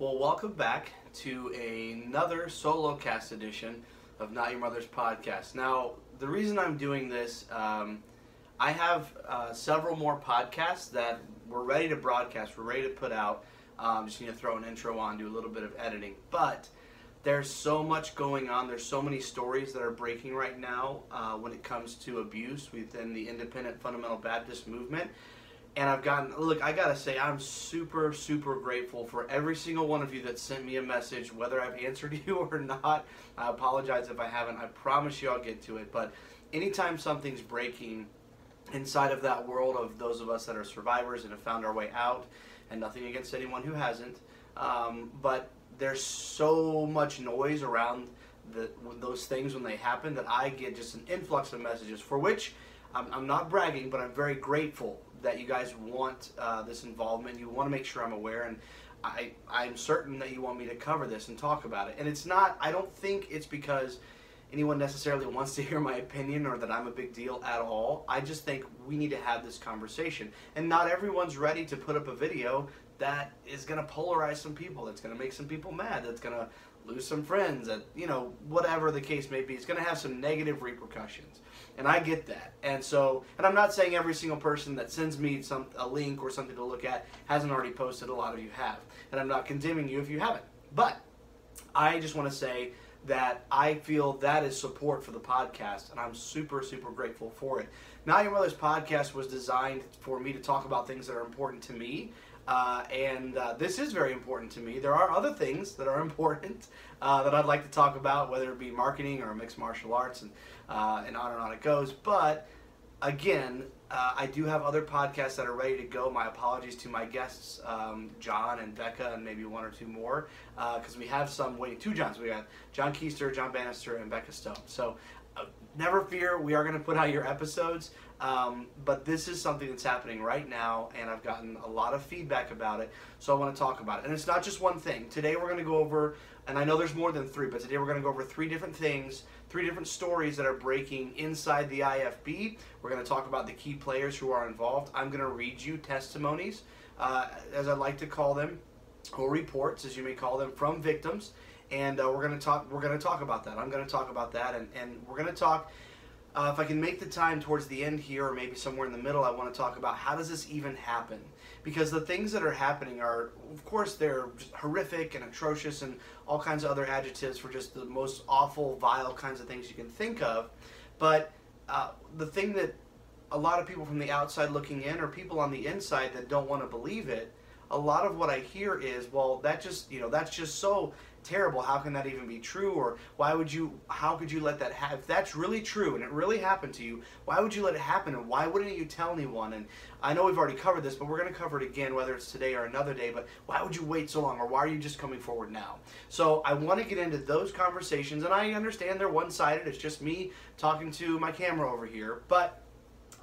Well, welcome back to another solo cast edition of Not Your Mother's podcast. Now, the reason I'm doing this, um, I have uh, several more podcasts that we're ready to broadcast, we're ready to put out. Um, just need to throw an intro on, do a little bit of editing. But there's so much going on. There's so many stories that are breaking right now uh, when it comes to abuse within the independent fundamental Baptist movement. And I've gotten, look, I gotta say, I'm super, super grateful for every single one of you that sent me a message, whether I've answered you or not. I apologize if I haven't. I promise you I'll get to it. But anytime something's breaking inside of that world of those of us that are survivors and have found our way out, and nothing against anyone who hasn't, um, but there's so much noise around the, those things when they happen that I get just an influx of messages for which I'm, I'm not bragging, but I'm very grateful that you guys want uh, this involvement. You want to make sure I'm aware, and I, I'm certain that you want me to cover this and talk about it. And it's not, I don't think it's because anyone necessarily wants to hear my opinion or that I'm a big deal at all. I just think we need to have this conversation. And not everyone's ready to put up a video that is going to polarize some people, that's going to make some people mad, that's going to lose some friends, that, you know, whatever the case may be, it's going to have some negative repercussions. And I get that. And so, and I'm not saying every single person that sends me some a link or something to look at hasn't already posted. A lot of you have. And I'm not condemning you if you haven't. But I just want to say that I feel that is support for the podcast, and I'm super, super grateful for it. Not Your Mother's podcast was designed for me to talk about things that are important to me. Uh, and uh, this is very important to me. There are other things that are important uh, that I'd like to talk about, whether it be marketing or mixed martial arts, and uh, and on and on it goes. But again, uh, I do have other podcasts that are ready to go. My apologies to my guests, um, John and Becca, and maybe one or two more, because uh, we have some waiting. Two Johns. We got John Keister, John Bannister, and Becca Stone. So uh, never fear, we are going to put out your episodes. Um, but this is something that's happening right now, and I've gotten a lot of feedback about it, so I want to talk about it. And it's not just one thing. Today we're going to go over, and I know there's more than three, but today we're going to go over three different things, three different stories that are breaking inside the IFB. We're going to talk about the key players who are involved. I'm going to read you testimonies, uh, as I like to call them, or reports, as you may call them, from victims and uh, we're going to talk we're going to talk about that i'm going to talk about that and, and we're going to talk uh, if I can make the time towards the end here, or maybe somewhere in the middle, I want to talk about how does this even happen? Because the things that are happening are, of course, they're horrific and atrocious and all kinds of other adjectives for just the most awful, vile kinds of things you can think of. But uh, the thing that a lot of people from the outside looking in, or people on the inside that don't want to believe it, a lot of what I hear is, well, that just, you know, that's just so terrible. How can that even be true? Or why would you, how could you let that happen? If that's really true and it really happened to you, why would you let it happen? And why wouldn't you tell anyone? And I know we've already covered this, but we're going to cover it again, whether it's today or another day. But why would you wait so long? Or why are you just coming forward now? So I want to get into those conversations. And I understand they're one sided. It's just me talking to my camera over here. But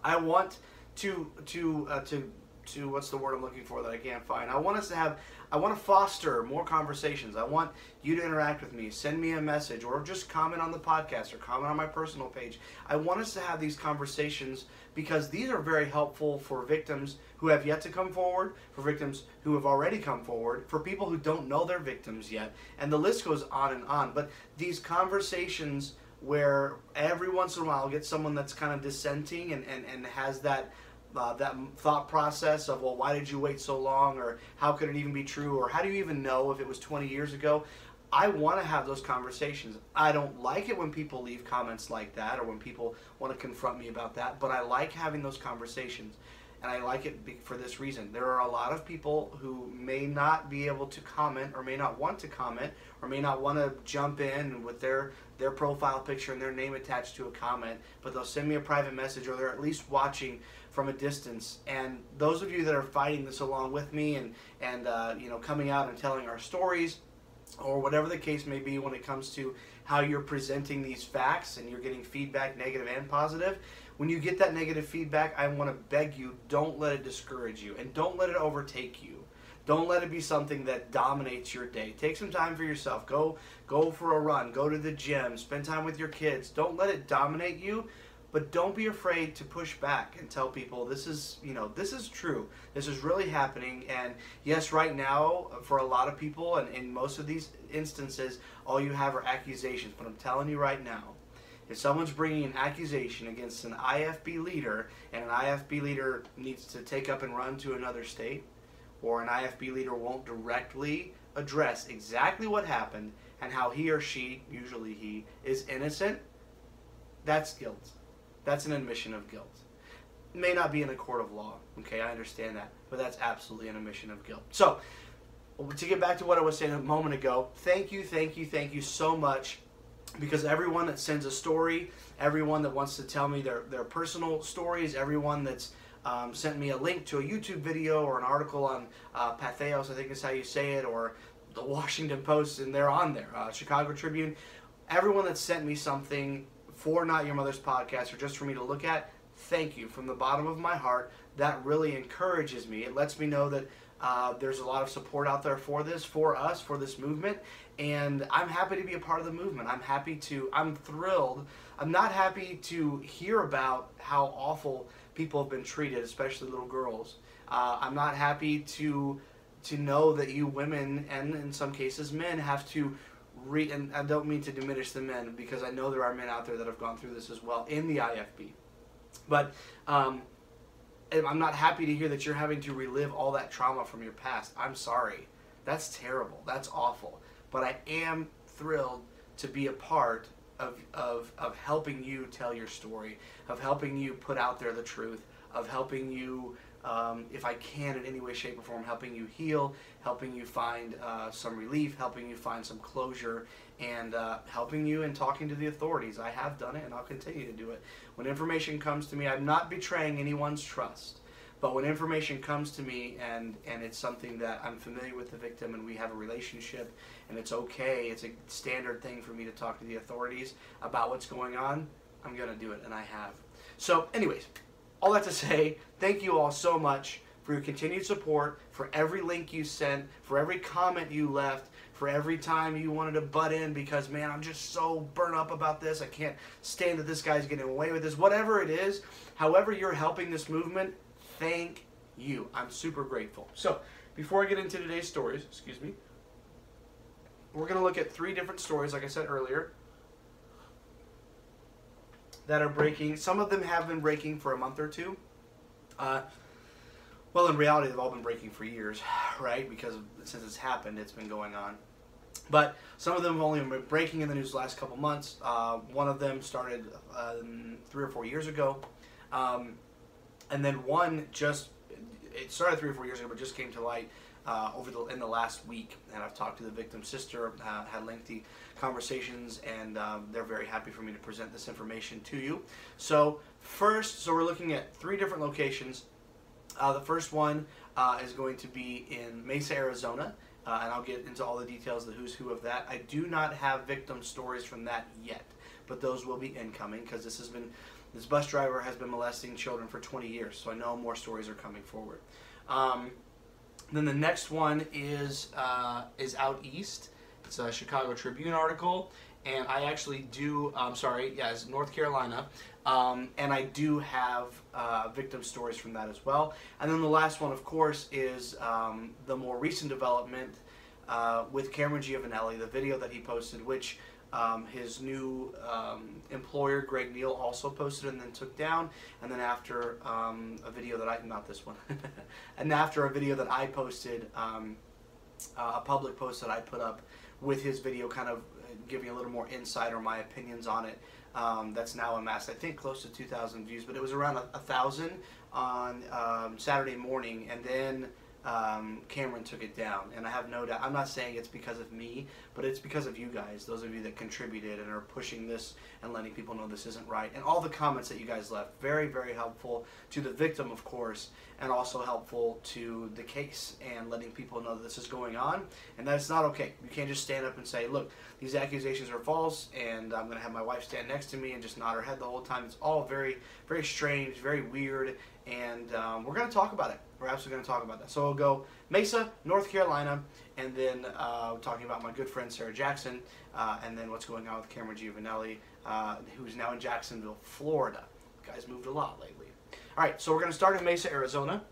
I want to, to, uh, to, to what's the word I'm looking for that I can't find. I want us to have I want to foster more conversations. I want you to interact with me, send me a message, or just comment on the podcast or comment on my personal page. I want us to have these conversations because these are very helpful for victims who have yet to come forward, for victims who have already come forward, for people who don't know they're victims yet, and the list goes on and on. But these conversations where every once in a while I'll get someone that's kind of dissenting and, and, and has that uh, that thought process of well why did you wait so long or how could it even be true or how do you even know if it was 20 years ago? I want to have those conversations. I don't like it when people leave comments like that or when people want to confront me about that but i like having those conversations and i like it for this reason. There are a lot of people who may not be able to comment or may not want to comment or may not want to jump in with their their profile picture and their name attached to a comment but they'll send me a private message or they're at least watching from a distance. And those of you that are fighting this along with me and and uh, you know coming out and telling our stories, or whatever the case may be when it comes to how you're presenting these facts and you're getting feedback, negative and positive. When you get that negative feedback, I want to beg you, don't let it discourage you and don't let it overtake you. Don't let it be something that dominates your day. Take some time for yourself. Go go for a run, go to the gym, spend time with your kids. Don't let it dominate you but don't be afraid to push back and tell people this is you know this is true. This is really happening. And yes right now uh, for a lot of people and in most of these instances all you have are accusations. But i'm telling you right now if someone's bringing an accusation against an ifb leader and an ifb leader needs to take up and run to another state or an ifb leader won't directly address exactly what happened and how he or she usually he is innocent that's guilt that's an admission of guilt. It may not be in a court of law, okay, I understand that, but that's absolutely an admission of guilt. So, to get back to what I was saying a moment ago, thank you, thank you, thank you so much because everyone that sends a story, everyone that wants to tell me their, their personal stories, everyone that's um, sent me a link to a YouTube video or an article on uh, Patheos, I think is how you say it, or the Washington Post, and they're on there, uh, Chicago Tribune. Everyone that sent me something for Not Your Mother's podcast or just for me to look at, thank you from the bottom of my heart. That really encourages me. It lets me know that uh, there's a lot of support out there for this, for us, for this movement, and I'm happy to be a part of the movement. I'm happy to, I'm thrilled. I'm not happy to hear about how awful people have been treated, especially little girls. Uh, I'm not happy to to know that you women and in some cases men have to re- and I don't mean to diminish the men because I know there are men out there that have gone through this as well in the IFB. But um, I'm not happy to hear that you're having to relive all that trauma from your past. I'm sorry. That's terrible. That's awful. But I am thrilled to be a part of, of, of helping you tell your story, of helping you put out there the truth, of helping you um, if I can in any way, shape, or form, helping you heal, helping you find uh, some relief, helping you find some closure, and uh, helping you and talking to the authorities. I have done it and I'll continue to do it. When information comes to me, I'm not betraying anyone's trust. But when information comes to me and, and it's something that I'm familiar with the victim and we have a relationship and it's okay, it's a standard thing for me to talk to the authorities about what's going on, I'm going to do it and I have. So, anyways, all that to say, thank you all so much for your continued support, for every link you sent, for every comment you left, for every time you wanted to butt in because, man, I'm just so burnt up about this. I can't stand that this guy's getting away with this. Whatever it is, however you're helping this movement, thank you. I'm super grateful. So, before I get into today's stories, excuse me, we're going to look at three different stories, like I said earlier that are breaking. Some of them have been breaking for a month or two. Uh, well, in reality, they've all been breaking for years, right? Because since it's happened, it's been going on. But some of them have only been breaking in the news the last couple months. Uh, one of them started um, three or four years ago. Um, and then one just, it started three or four years ago, but just came to light uh, over the in the last week, and I've talked to the victim's sister, uh, had lengthy conversations, and um, they're very happy for me to present this information to you. So first, so we're looking at three different locations. Uh, the first one uh, is going to be in Mesa, Arizona. Uh, and I'll get into all the details, the who's who of that. I do not have victim stories from that yet, but those will be incoming because this has been this bus driver has been molesting children for 20 years, so I know more stories are coming forward. Um, then the next one is uh, is out east. It's a Chicago Tribune article, and I actually do. I'm sorry, yeah, it's North Carolina, um, and I do have uh, victim stories from that as well. And then the last one, of course, is um, the more recent development uh, with Cameron Giovanelli, the video that he posted, which um, his new um, employer, Greg Neal, also posted and then took down. And then after um, a video that I, not this one, and after a video that I posted, um, uh, a public post that I put up with his video kind of giving a little more insight or my opinions on it. Um, that's now amassed, I think, close to 2,000 views, but it was around a, a thousand on um, Saturday morning, and then um, Cameron took it down. And I have no doubt, I'm not saying it's because of me, but it's because of you guys, those of you that contributed and are pushing this and letting people know this isn't right. And all the comments that you guys left, very, very helpful to the victim, of course, and also helpful to the case and letting people know that this is going on and that it's not okay. You can't just stand up and say, look, these accusations are false and I'm going to have my wife stand next to me and just nod her head the whole time. It's all very, very strange, very weird, and um, we're going to talk about it. We're absolutely going to talk about that. So we'll go Mesa, North Carolina, and then uh, talking about my good friend Sarah Jackson, uh, and then what's going on with Cameron Giovanelli, uh, who's now in Jacksonville, Florida. Guy's moved a lot lately. All right, so we're going to start in Mesa, Arizona.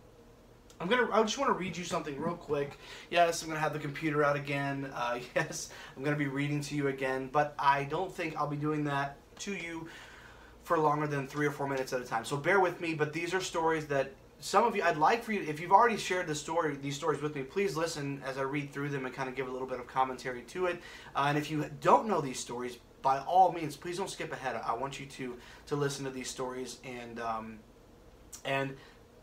I'm gonna. I just want to read you something real quick. Yes, I'm gonna have the computer out again. Uh, yes, I'm gonna be reading to you again, but I don't think I'll be doing that to you for longer than three or four minutes at a time. So bear with me. But these are stories that some of you. I'd like for you, if you've already shared the story, these stories with me, please listen as I read through them and kind of give a little bit of commentary to it. Uh, and if you don't know these stories, by all means, please don't skip ahead. I want you to to listen to these stories and um, and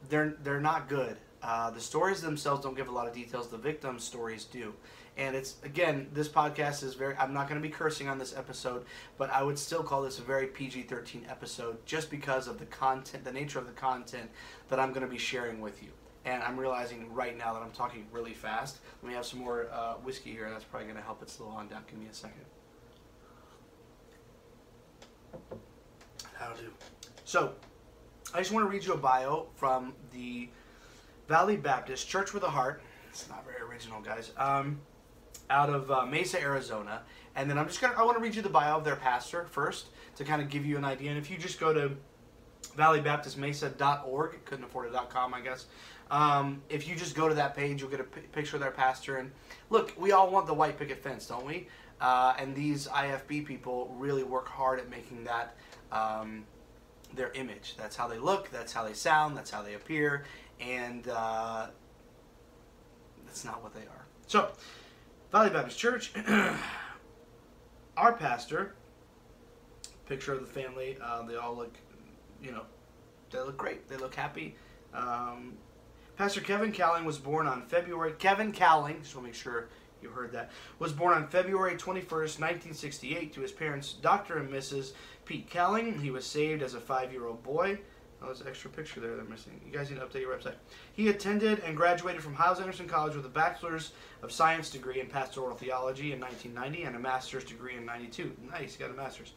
they're they're not good. Uh, the stories themselves don't give a lot of details. The victims' stories do. And it's, again, this podcast is very, I'm not going to be cursing on this episode, but I would still call this a very PG 13 episode just because of the content, the nature of the content that I'm going to be sharing with you. And I'm realizing right now that I'm talking really fast. Let me have some more uh, whiskey here, that's probably going to help it slow on down. Give me a second. That'll do. So, I just want to read you a bio from the Valley Baptist Church with a Heart. It's not very original, guys. Um, out of uh, Mesa, Arizona. And then I'm just gonna I want to read you the bio of their pastor first to kind of give you an idea. And if you just go to valleybaptistmesa.org, couldn't afford it.com, I guess. Um, if you just go to that page, you'll get a picture of their pastor. And look, we all want the white picket fence, don't we? Uh, and these IFB people really work hard at making that um, their image. That's how they look. That's how they sound. That's how they appear and uh, that's not what they are. So, Valley Baptist Church, our pastor, picture of the family, uh, they all look, you know, they look great. They look happy. Um, pastor Kevin Calling was born on February, Kevin Calling, just want to make sure you heard that, was born on February 21st, 1968 to his parents, Dr. and Mrs. Pete Calling. He was saved as a five-year-old boy. Oh, there's an extra picture there they're missing. You guys need to update your website. He attended and graduated from Hyles-Anderson College with a Bachelor's of Science degree in Pastoral Theology in 1990 and a Master's degree in 92. Nice, he got a Master's.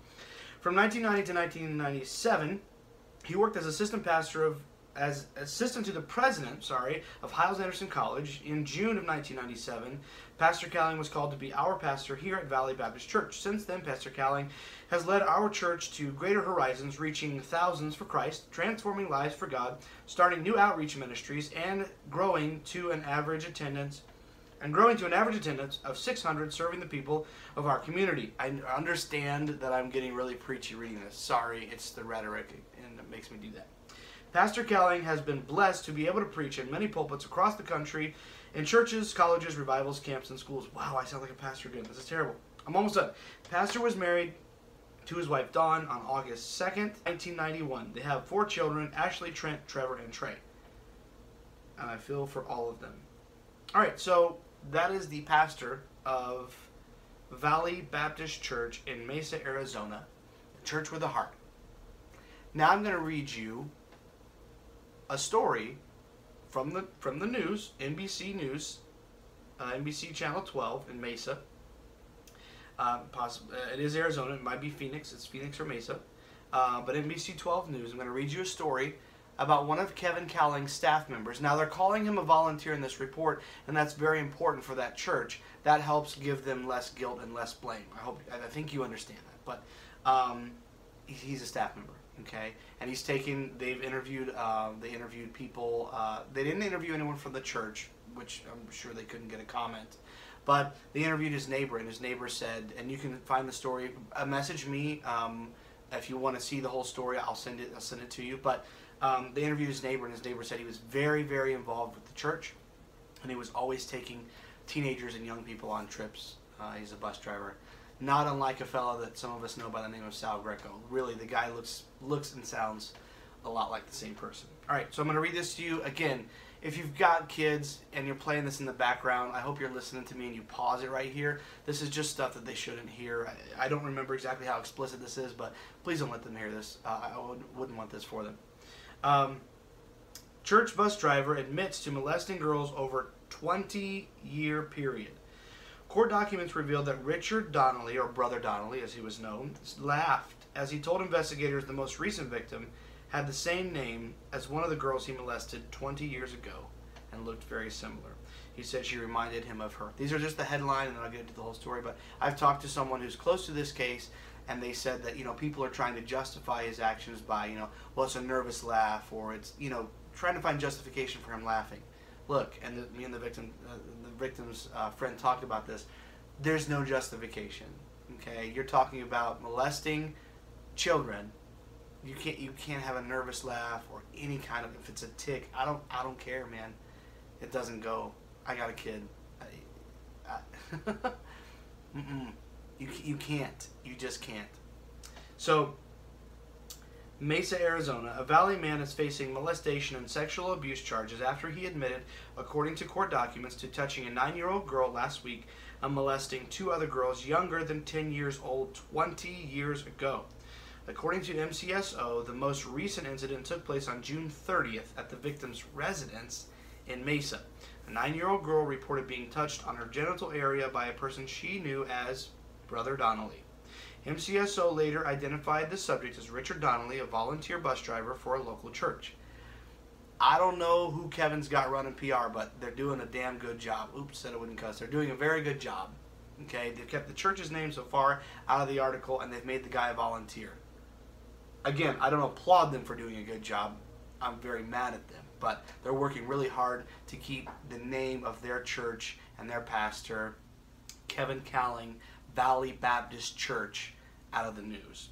From 1990 to 1997, he worked as assistant pastor of as assistant to the president, sorry, of Hyles-Anderson College in June of 1997. Pastor Calling was called to be our pastor here at Valley Baptist Church. Since then, Pastor Calling has led our church to greater horizons, reaching thousands for Christ, transforming lives for God, starting new outreach ministries, and growing to an average attendance and growing to an average attendance of 600 serving the people of our community. I understand that I'm getting really preachy reading this. Sorry, it's the rhetoric and it makes me do that. Pastor Calling has been blessed to be able to preach in many pulpits across the country in churches, colleges, revivals, camps, and schools. Wow, I sound like a pastor again. This is terrible. I'm almost done. Pastor was married to his wife Dawn on August 2nd, 1991. They have four children Ashley, Trent, Trevor, and Trey. And I feel for all of them. All right, so that is the pastor of Valley Baptist Church in Mesa, Arizona, church with a heart. Now I'm going to read you a story from the from the news, NBC News, uh, NBC Channel 12 in Mesa. Uh, uh, it is Arizona. It might be Phoenix. It's Phoenix or Mesa. Uh, but NBC 12 News. I'm going to read you a story about one of Kevin Cowling's staff members. Now they're calling him a volunteer in this report, and that's very important for that church. That helps give them less guilt and less blame. I hope. I think you understand that. But um, he's a staff member okay? And he's taken they've interviewed uh, they interviewed people uh, they didn't interview anyone from the church which i'm sure they couldn't get a comment. But they interviewed his neighbor and his neighbor said and you can find the story uh, message me um, if you want to see the whole story i'll send it i'll send it to you. But um, they interviewed his neighbor and his neighbor said he was very very involved with the church and he was always taking teenagers and young people on trips. Uh, he's a bus driver not unlike a fellow that some of us know by the name of Sal Greco. Really, the guy looks looks and sounds a lot like the same person. All right, so I'm going to read this to you again. If you've got kids and you're playing this in the background, I hope you're listening to me and you pause it right here. This is just stuff that they shouldn't hear. I, I don't remember exactly how explicit this is, but please don't let them hear this. Uh, I would, wouldn't want this for them. Um, church bus driver admits to molesting girls over 20 year period. Court documents revealed that Richard Donnelly, or Brother Donnelly as he was known, laughed as he told investigators the most recent victim had the same name as one of the girls he molested 20 years ago and looked very similar. He said she reminded him of her. These are just the headline, and then I'll get into the whole story. But I've talked to someone who's close to this case, and they said that you know people are trying to justify his actions by you know well it's a nervous laugh or it's you know trying to find justification for him laughing. Look, and the, me and the victim, uh, victim's uh, friend talked about this. There's no justification. Okay, you're talking about molesting children. You can't you can't have a nervous laugh or any kind of if it's a tick. I don't I don't care, man. It doesn't go. I got a kid. I, I You you can't. You just can't. So Mesa, Arizona, a Valley man is facing molestation and sexual abuse charges after he admitted, according to court documents, to touching a nine year old girl last week and molesting two other girls younger than 10 years old 20 years ago. According to MCSO, the most recent incident took place on June 30th at the victim's residence in Mesa. A nine year old girl reported being touched on her genital area by a person she knew as Brother Donnelly. MCSO later identified the subject as Richard Donnelly, a volunteer bus driver for a local church. I don't know who Kevin's got running PR, but they're doing a damn good job. Oops, said I wouldn't cuss. They're doing a very good job. Okay, they've kept the church's name so far out of the article, and they've made the guy a volunteer. Again, I don't applaud them for doing a good job. I'm very mad at them, but they're working really hard to keep the name of their church and their pastor, Kevin Calling, Valley Baptist Church, out of the news.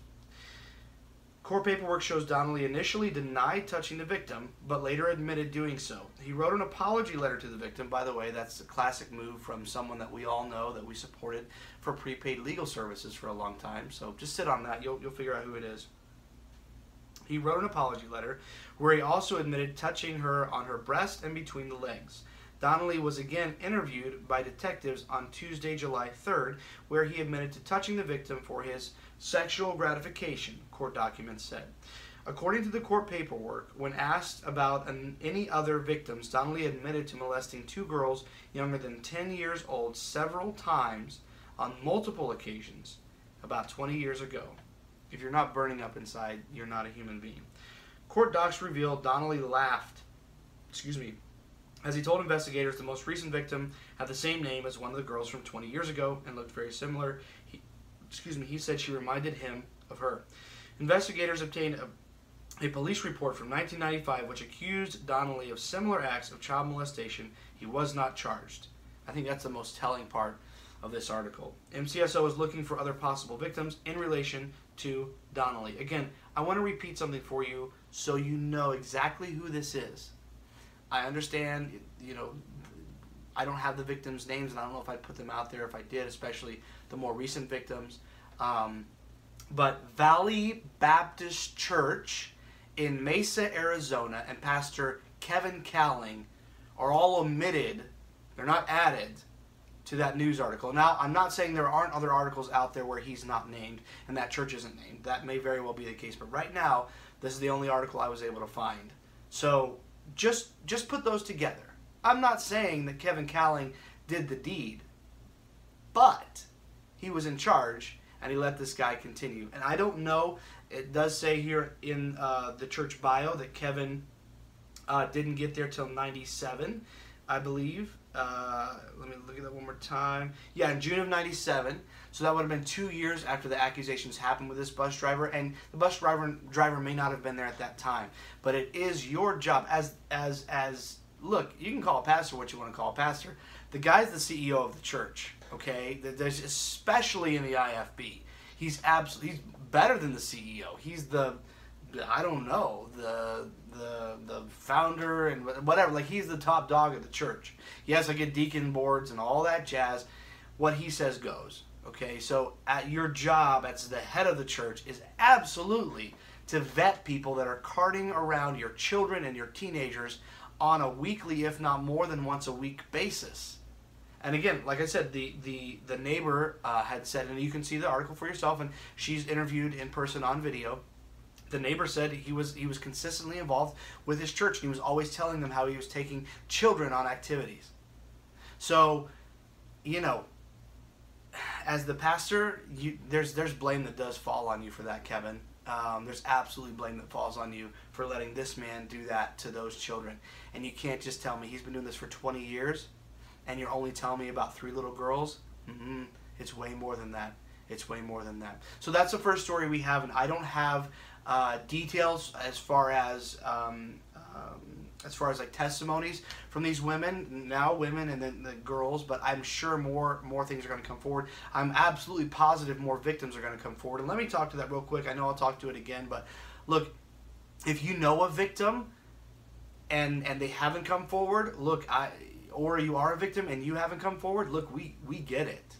Court paperwork shows Donnelly initially denied touching the victim, but later admitted doing so. He wrote an apology letter to the victim. By the way, that's a classic move from someone that we all know that we supported for prepaid legal services for a long time. So just sit on that. You'll, you'll figure out who it is. He wrote an apology letter where he also admitted touching her on her breast and between the legs. Donnelly was again interviewed by detectives on Tuesday, July 3rd, where he admitted to touching the victim for his sexual gratification, court documents said. According to the court paperwork, when asked about an, any other victims, Donnelly admitted to molesting two girls younger than 10 years old several times on multiple occasions about 20 years ago. If you're not burning up inside, you're not a human being. Court docs revealed Donnelly laughed, excuse me, as he told investigators, the most recent victim had the same name as one of the girls from 20 years ago and looked very similar. Excuse me, he said she reminded him of her. Investigators obtained a, a police report from 1995 which accused Donnelly of similar acts of child molestation. He was not charged. I think that's the most telling part of this article. MCSO is looking for other possible victims in relation to Donnelly. Again, I want to repeat something for you so you know exactly who this is. I understand, you know, I don't have the victims' names, and I don't know if I'd put them out there if I did, especially the more recent victims. Um, but Valley Baptist Church in Mesa, Arizona, and Pastor Kevin Calling are all omitted, they're not added to that news article. Now, I'm not saying there aren't other articles out there where he's not named and that church isn't named. That may very well be the case, but right now, this is the only article I was able to find. So just just put those together. I'm not saying that Kevin Calling did the deed, but he was in charge and he let this guy continue. And I don't know. It does say here in uh, the church bio that Kevin uh, didn't get there till '97, I believe. Uh, let me look at that one more time. Yeah, in June of '97. So that would have been two years after the accusations happened with this bus driver, and the bus driver driver may not have been there at that time. But it is your job as as as look. You can call a pastor what you want to call a pastor. The guy's the CEO of the church. Okay, there's especially in the IFB. He's absolutely he's better than the CEO. He's the I don't know the the the founder and whatever. Like he's the top dog of the church. He has get deacon boards and all that jazz. What he says goes. Okay, so at your job as the head of the church is absolutely to vet people that are carting around your children and your teenagers on a weekly, if not more than once a week basis. And again, like I said, the the the neighbor uh, had said, and you can see the article for yourself. And she's interviewed in person on video. The neighbor said he was he was consistently involved with his church. And he was always telling them how he was taking children on activities. So, you know, as the pastor, you, there's there's blame that does fall on you for that, Kevin. Um, there's absolutely blame that falls on you for letting this man do that to those children. And you can't just tell me he's been doing this for 20 years, and you're only telling me about three little girls. Mm-hmm. It's way more than that. It's way more than that. So that's the first story we have, and I don't have uh, details as far as um, um, as far as like testimonies from these women now women and then the girls but i'm sure more more things are going to come forward. I'm absolutely positive more victims are going to come forward. And let me talk to that real quick. I know i'll talk to it again but look if you know a victim and and they haven't come forward look i or you are a victim and you haven't come forward look we we get it.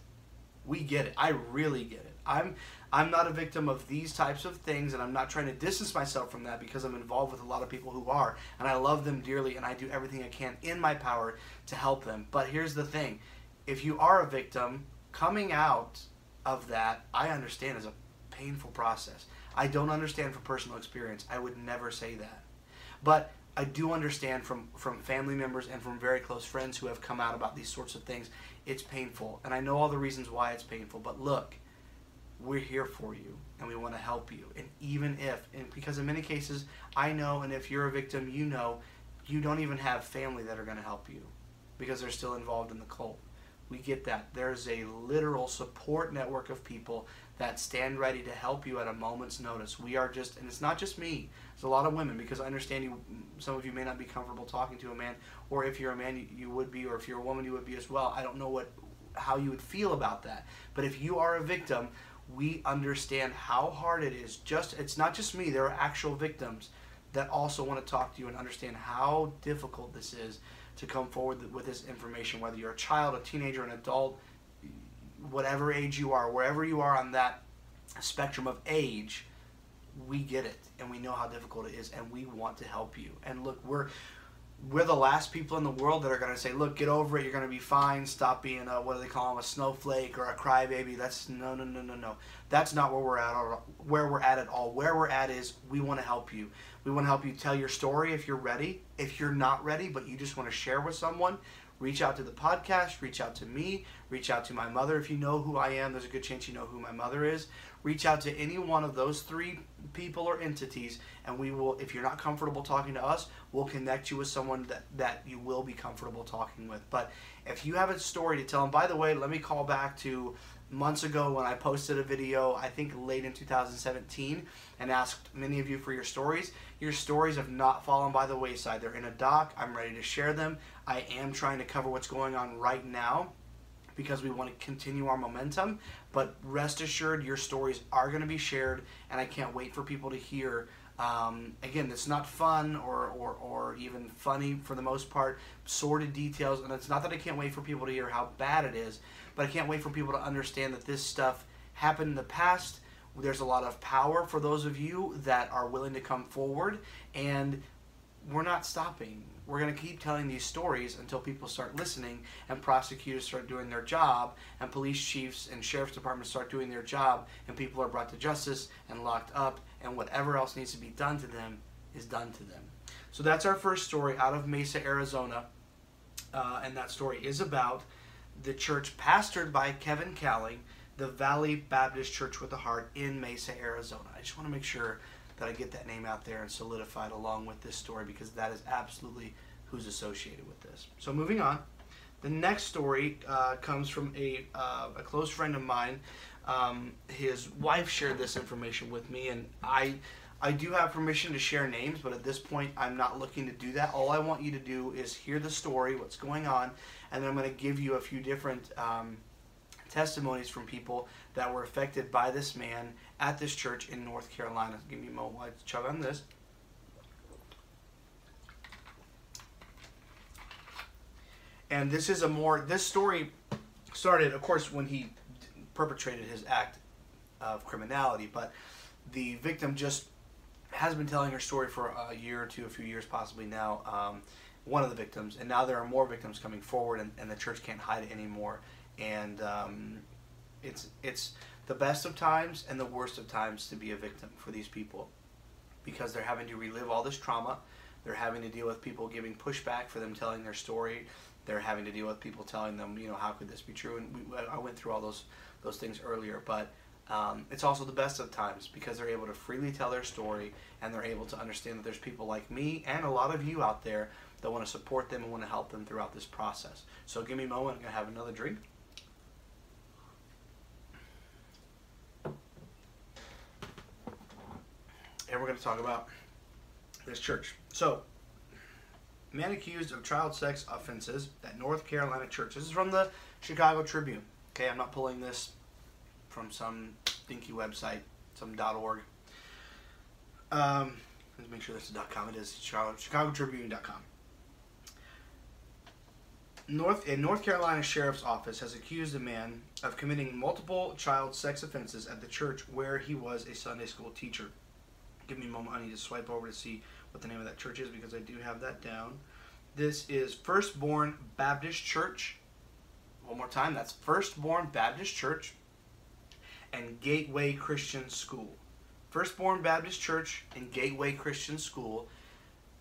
We get it. I really get it. I'm I'm not a victim of these types of things, and I'm not trying to distance myself from that because I'm involved with a lot of people who are, and I love them dearly, and I do everything I can in my power to help them. But here's the thing if you are a victim, coming out of that, I understand is a painful process. I don't understand from personal experience. I would never say that. But I do understand from, from family members and from very close friends who have come out about these sorts of things. It's painful. And I know all the reasons why it's painful. But look, we're here for you and we want to help you. And even if, and because in many cases, I know, and if you're a victim, you know, you don't even have family that are going to help you because they're still involved in the cult. We get that. There's a literal support network of people that stand ready to help you at a moment's notice. We are just, and it's not just me. It's a lot of women because I understand you. Some of you may not be comfortable talking to a man, or if you're a man, you, you would be, or if you're a woman, you would be as well. I don't know what how you would feel about that. But if you are a victim, we understand how hard it is. Just it's not just me. There are actual victims that also want to talk to you and understand how difficult this is to come forward with this information. Whether you're a child, a teenager, an adult, whatever age you are, wherever you are on that spectrum of age, we get it and we know how difficult it is and we want to help you. And look, we're we're the last people in the world that are going to say, "Look, get over it. You're going to be fine. Stop being a what do they call them, a snowflake or a crybaby." That's no, no, no, no, no. That's not where we're at. Where we're at at all. Where we're at is we want to help you. We want to help you tell your story if you're ready. If you're not ready, but you just want to share with someone, reach out to the podcast. Reach out to me. Reach out to my mother if you know who I am. There's a good chance you know who my mother is. Reach out to any one of those three people or entities, and we will. If you're not comfortable talking to us, we'll connect you with someone that, that you will be comfortable talking with. But if you have a story to tell, and by the way, let me call back to months ago when I posted a video, I think late in 2017, and asked many of you for your stories. Your stories have not fallen by the wayside. They're in a doc. I'm ready to share them. I am trying to cover what's going on right now because we want to continue our momentum. But rest assured, your stories are going to be shared, and I can't wait for people to hear um, again, it's not fun or, or, or even funny for the most part, sordid details, and it's not that I can't wait for people to hear how bad it is, but I can't wait for people to understand that this stuff happened in the past. There's a lot of power for those of you that are willing to come forward, and we're not stopping. We're going to keep telling these stories until people start listening and prosecutors start doing their job and police chiefs and sheriff's departments start doing their job and people are brought to justice and locked up and whatever else needs to be done to them is done to them. So that's our first story out of Mesa, Arizona. Uh, and that story is about the church pastored by Kevin Calling, the Valley Baptist Church with a Heart in Mesa, Arizona. I just want to make sure that I get that name out there and solidified along with this story because that is absolutely who's associated with this. So moving on, the next story uh, comes from a, uh, a close friend of mine um, his wife shared this information with me, and I, I do have permission to share names, but at this point, I'm not looking to do that. All I want you to do is hear the story, what's going on, and then I'm going to give you a few different um, testimonies from people that were affected by this man at this church in North Carolina. Give me a moment while chug on this. And this is a more, this story started, of course, when he perpetrated his act of criminality. But the victim just has been telling her story for a year or two, a few years possibly now. Um, one of the victims, and now there are more victims coming forward, and, and the church can't hide it anymore. And um, it's it's the best of times and the worst of times to be a victim for these people, because they're having to relive all this trauma. They're having to deal with people giving pushback for them telling their story. They're having to deal with people telling them, you know, how could this be true? And we, I went through all those those things earlier, but um, it's also the best of times because they're able to freely tell their story and they're able to understand that there's people like me and a lot of you out there that want to support them and want to help them throughout this process. So give me a moment. I'm going to have another drink. Going to talk about this church. So, man accused of child sex offenses at North Carolina church. This is from the Chicago Tribune. Okay, I'm not pulling this from some dinky website, some .org. Um, let's make sure that's a .com. It is Chicago, ChicagoTribune.com. North a North Carolina Sheriff's Office has accused a man of committing multiple child sex offenses at the church where he was a Sunday school teacher. Give me a moment. I need to swipe over to see what the name of that church is because I do have that down. This is Firstborn Baptist Church. One more time. That's Firstborn Baptist Church and Gateway Christian School. Firstborn Baptist Church and Gateway Christian School.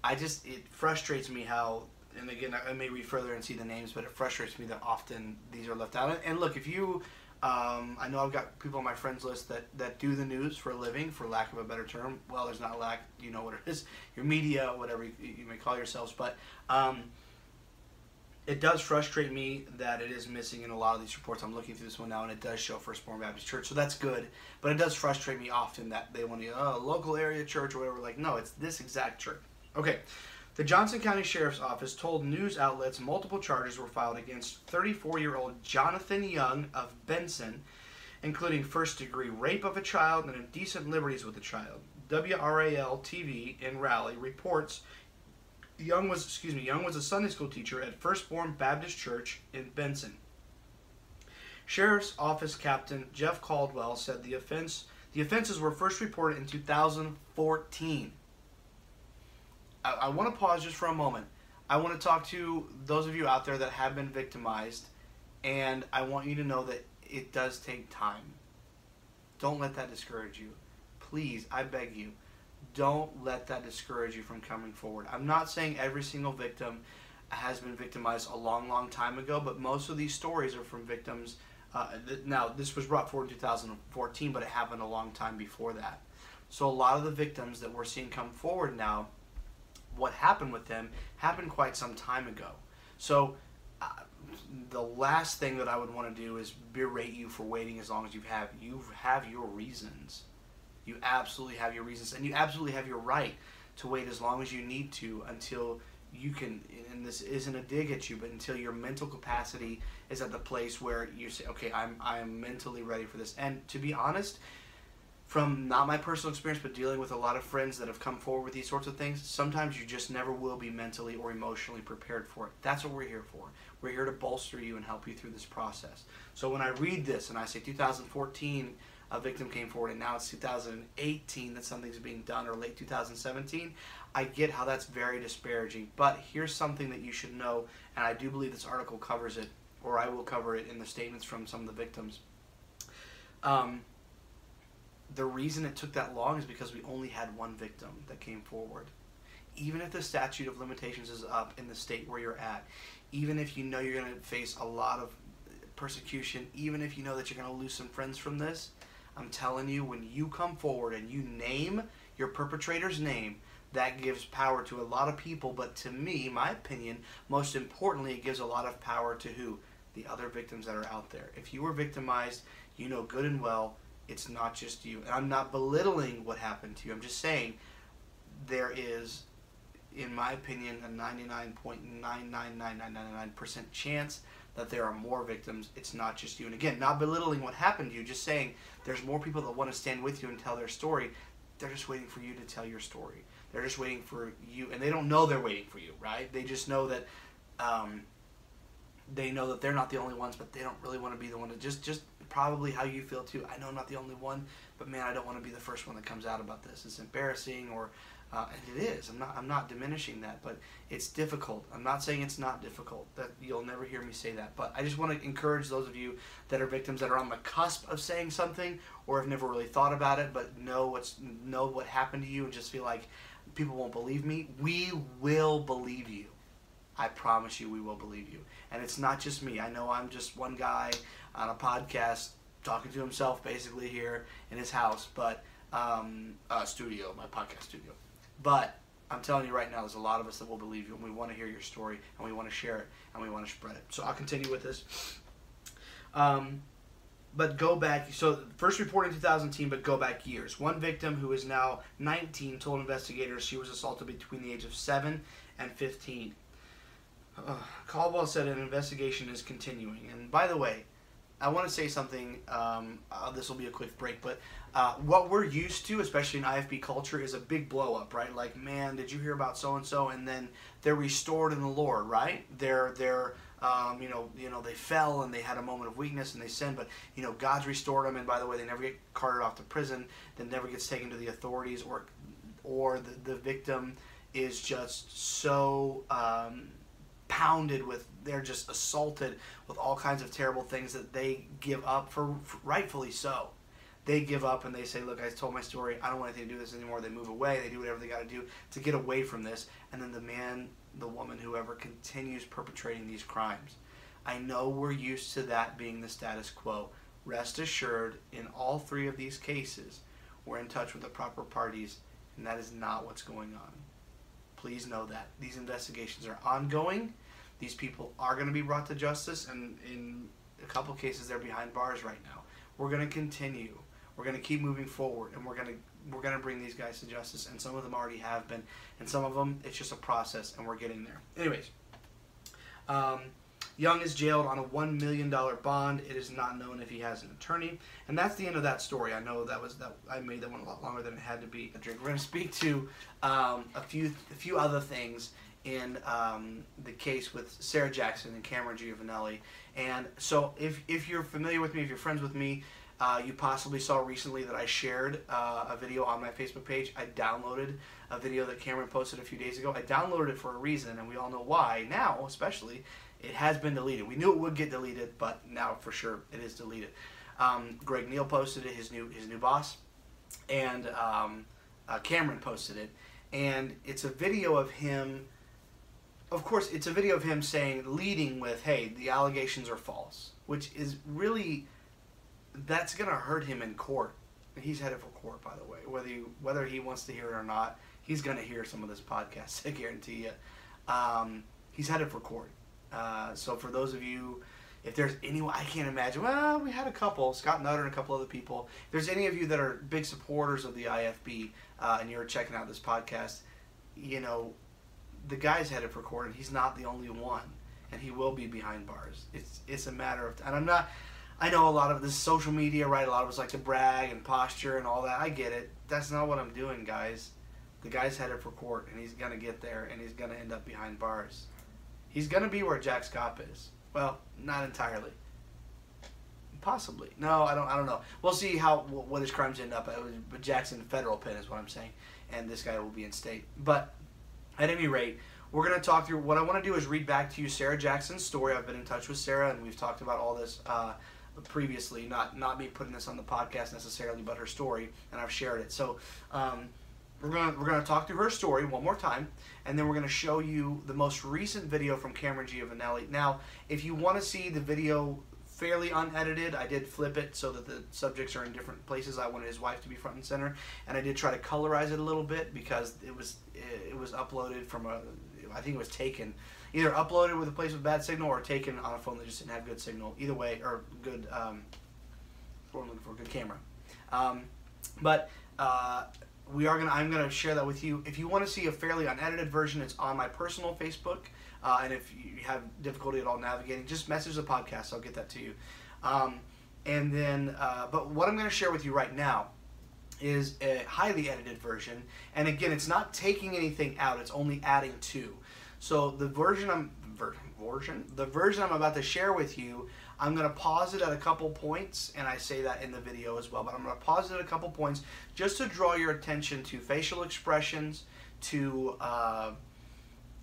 I just it frustrates me how and again, I may read further and see the names, but it frustrates me that often these are left out. And look, if you, um, I know I've got people on my friends list that, that do the news for a living, for lack of a better term. Well, there's not a lack, you know what it is, your media, whatever you, you may call yourselves. But um, it does frustrate me that it is missing in a lot of these reports. I'm looking through this one now, and it does show Firstborn Baptist Church, so that's good. But it does frustrate me often that they want to, oh, local area church or whatever. Like, no, it's this exact church. Okay. The Johnston County Sheriff's Office told news outlets multiple charges were filed against 34 year old Jonathan Young of Benson, including first degree rape of a child and indecent liberties with a child. WRAL TV in Raleigh reports Young was excuse me Young was a Sunday school teacher at Firstborn Baptist Church in Benson. Sheriff's Office Captain Jeff Caldwell said the offense the offenses were first reported in 2014. I, I want to pause just for a moment. I want to talk to those of you out there that have been victimized, and I want you to know that it does take time. Don't let that discourage you. Please, I beg you, don't let that discourage you from coming forward. I'm not saying every single victim has been victimized a long, long time ago, but most of these stories are from victims. Uh, th- now, this was brought forward in 2014, but it happened a long time before that. So, a lot of the victims that we're seeing come forward now what happened with them happened quite some time ago. So, uh, the last thing that I would want to do is berate you for waiting as long as you have. You have your reasons. You absolutely have your reasons, and you absolutely have your right to wait as long as you need to until you can. And this isn't a dig at you, but until your mental capacity is at the place where you say, "Okay, I'm I'm mentally ready for this." And to be honest, from not my personal experience, but dealing with a lot of friends that have come forward with these sorts of things, sometimes you just never will be mentally or emotionally prepared for it. That's what we're here for. We're here to bolster you and help you through this process. So when I read this and I say 2014, a victim came forward, and now it's 2018 that something's being done, or late 2017, I get how that's very disparaging. But here's something that you should know, and I do believe this article covers it, or I will cover it in the statements from some of the victims. Um, the reason it took that long is because we only had one victim that came forward. Even if the statute of limitations is up in the state where you're at, even if you know you're going to face a lot of persecution, even if you know that you're going to lose some friends from this, I'm telling you, when you come forward and you name your perpetrator's name, that gives power to a lot of people. But to me, my opinion, most importantly, it gives a lot of power to who? The other victims that are out there. If you were victimized, you know good and well it's not just you. And I'm not belittling what happened to you. I'm just saying there is, in my opinion, a 99.999999% chance that there are more victims. It's not just you. And again, not belittling what happened to you, just saying there's more people that want to stand with you and tell their story. They're just waiting for you to tell your story. They're just waiting for you, and they don't know they're waiting for you, right? They just know that um, they know that they're not the only ones, but they don't really want to be the one to just just probably how you feel too. I know I'm not the only one, but man, I don't want to be the first one that comes out about this. It's embarrassing, or uh, and it is. I'm not. I'm not diminishing that, but it's difficult. I'm not saying it's not difficult. That you'll never hear me say that. But I just want to encourage those of you that are victims that are on the cusp of saying something, or have never really thought about it, but know what's know what happened to you, and just feel like people won't believe me. We will believe you. I promise you, we will believe you. And it's not just me. I know I'm just one guy on a podcast talking to himself basically here in his house, but um, uh, studio, my podcast studio. But I'm telling you right now, there's a lot of us that will believe you, and we want to hear your story, and we want to share it, and we want to spread it. So I'll continue with this. Um, but go back. So first reported in 2010, but go back years. One victim who is now 19 told investigators she was assaulted between the age of seven and 15. Uh, Caldwell said an investigation is continuing. And by the way, I want to say something. Um, uh, this will be a quick break, but uh, what we're used to, especially in IFB culture, is a big blow up, right? Like, man, did you hear about so and so? And then they're restored in the Lord, right? They're they're um, you know you know they fell and they had a moment of weakness and they sinned, but you know God's restored them. And by the way, they never get carted off to prison. Then never gets taken to the authorities, or or the, the victim is just so. Um, pounded with they're just assaulted with all kinds of terrible things that they give up for, for, rightfully so. They give up and they say look i told my story. I don't want anything to do with this anymore. They move away. They do whatever they got to do to get away from this. And then the man the woman whoever continues perpetrating these crimes. I know we're used to that being the status quo. Rest assured in all three of these cases we're in touch with the proper parties and that is not what's going on. Please know that. These investigations are ongoing. These people are going to be brought to justice, and in a couple cases, they're behind bars right now. We're going to continue. We're going to keep moving forward, and we're going to we're going to bring these guys to justice. And some of them already have been, and some of them it's just a process, and we're getting there. Anyways, um, Young is jailed on a $1 million bond. It is not known if he has an attorney. And that's the end of that story. I know that was that I made that one a lot longer than it had to be. We're going to speak to um, a few a few other things in um, the case with Sarah Jackson and Cameron Giovanelli. And so if, if you're familiar with me, if you're friends with me, uh, you possibly saw recently that I shared uh, a video on my Facebook page. I downloaded a video that Cameron posted a few days ago. I downloaded it for a reason, and we all know why now, especially it has been deleted. We knew it would get deleted, but now for sure it is deleted. Um, Greg Neal posted it, his new his new boss, and um, uh, Cameron posted it, and it's a video of him. Of course, it's a video of him saying, leading with, "Hey, the allegations are false," which is really that's gonna hurt him in court. He's headed for court, by the way. Whether you, whether he wants to hear it or not, he's gonna hear some of this podcast. I guarantee you. Um, he's headed for court. Uh, so for those of you, if there's anyone, I can't imagine. Well, we had a couple, Scott Nutter and a couple other people. If there's any of you that are big supporters of the IFB uh, and you're checking out this podcast, you know, the guy's headed for court, and he's not the only one, and he will be behind bars. It's it's a matter of, and I'm not. I know a lot of this social media, right? A lot of us like to brag and posture and all that. I get it. That's not what I'm doing, guys. The guy's headed for court, and he's gonna get there, and he's gonna end up behind bars. He's to be where Jack Schaap is. Well, not entirely. Possibly. No, I don't. I don't know. We'll see how what his crimes end up. But Jackson federal pen is what I'm saying, and this guy will be in state. But at any rate, we're going to talk through. What I want to do is read back to you Sarah Jackson's story. I've been in touch with Sarah, and we've talked about all this uh, previously. Not not me putting this on the podcast necessarily, but her story, and I've shared it. So. Um, we're gonna we're gonna talk through her story one more time, and then we're gonna show you the most recent video from Cameron Giovanelli. Now, if you want to see the video fairly unedited, I did flip it so that the subjects are in different places. I wanted his wife to be front and center, and I did try to colorize it a little bit because it was it was uploaded from a I think it was taken either uploaded with a place with bad signal or taken on a phone that just didn't have good signal. Either way, or good um, what I'm looking for, good camera. Um, but uh, we are gonna I'm gonna share that with you. If you want to see a fairly unedited version, it's on my personal Facebook. Uh, and if you have difficulty at all navigating, just message the podcast. I'll get that to you. Um, and then, uh, but what I'm going to share with you right now is a highly edited version. And again, it's not taking anything out; it's only adding to. So the version I'm version the version I'm about to share with you I'm going to pause it at a couple points, and I say that in the video as well, but I'm going to pause it at a couple points just to draw your attention to facial expressions, to uh,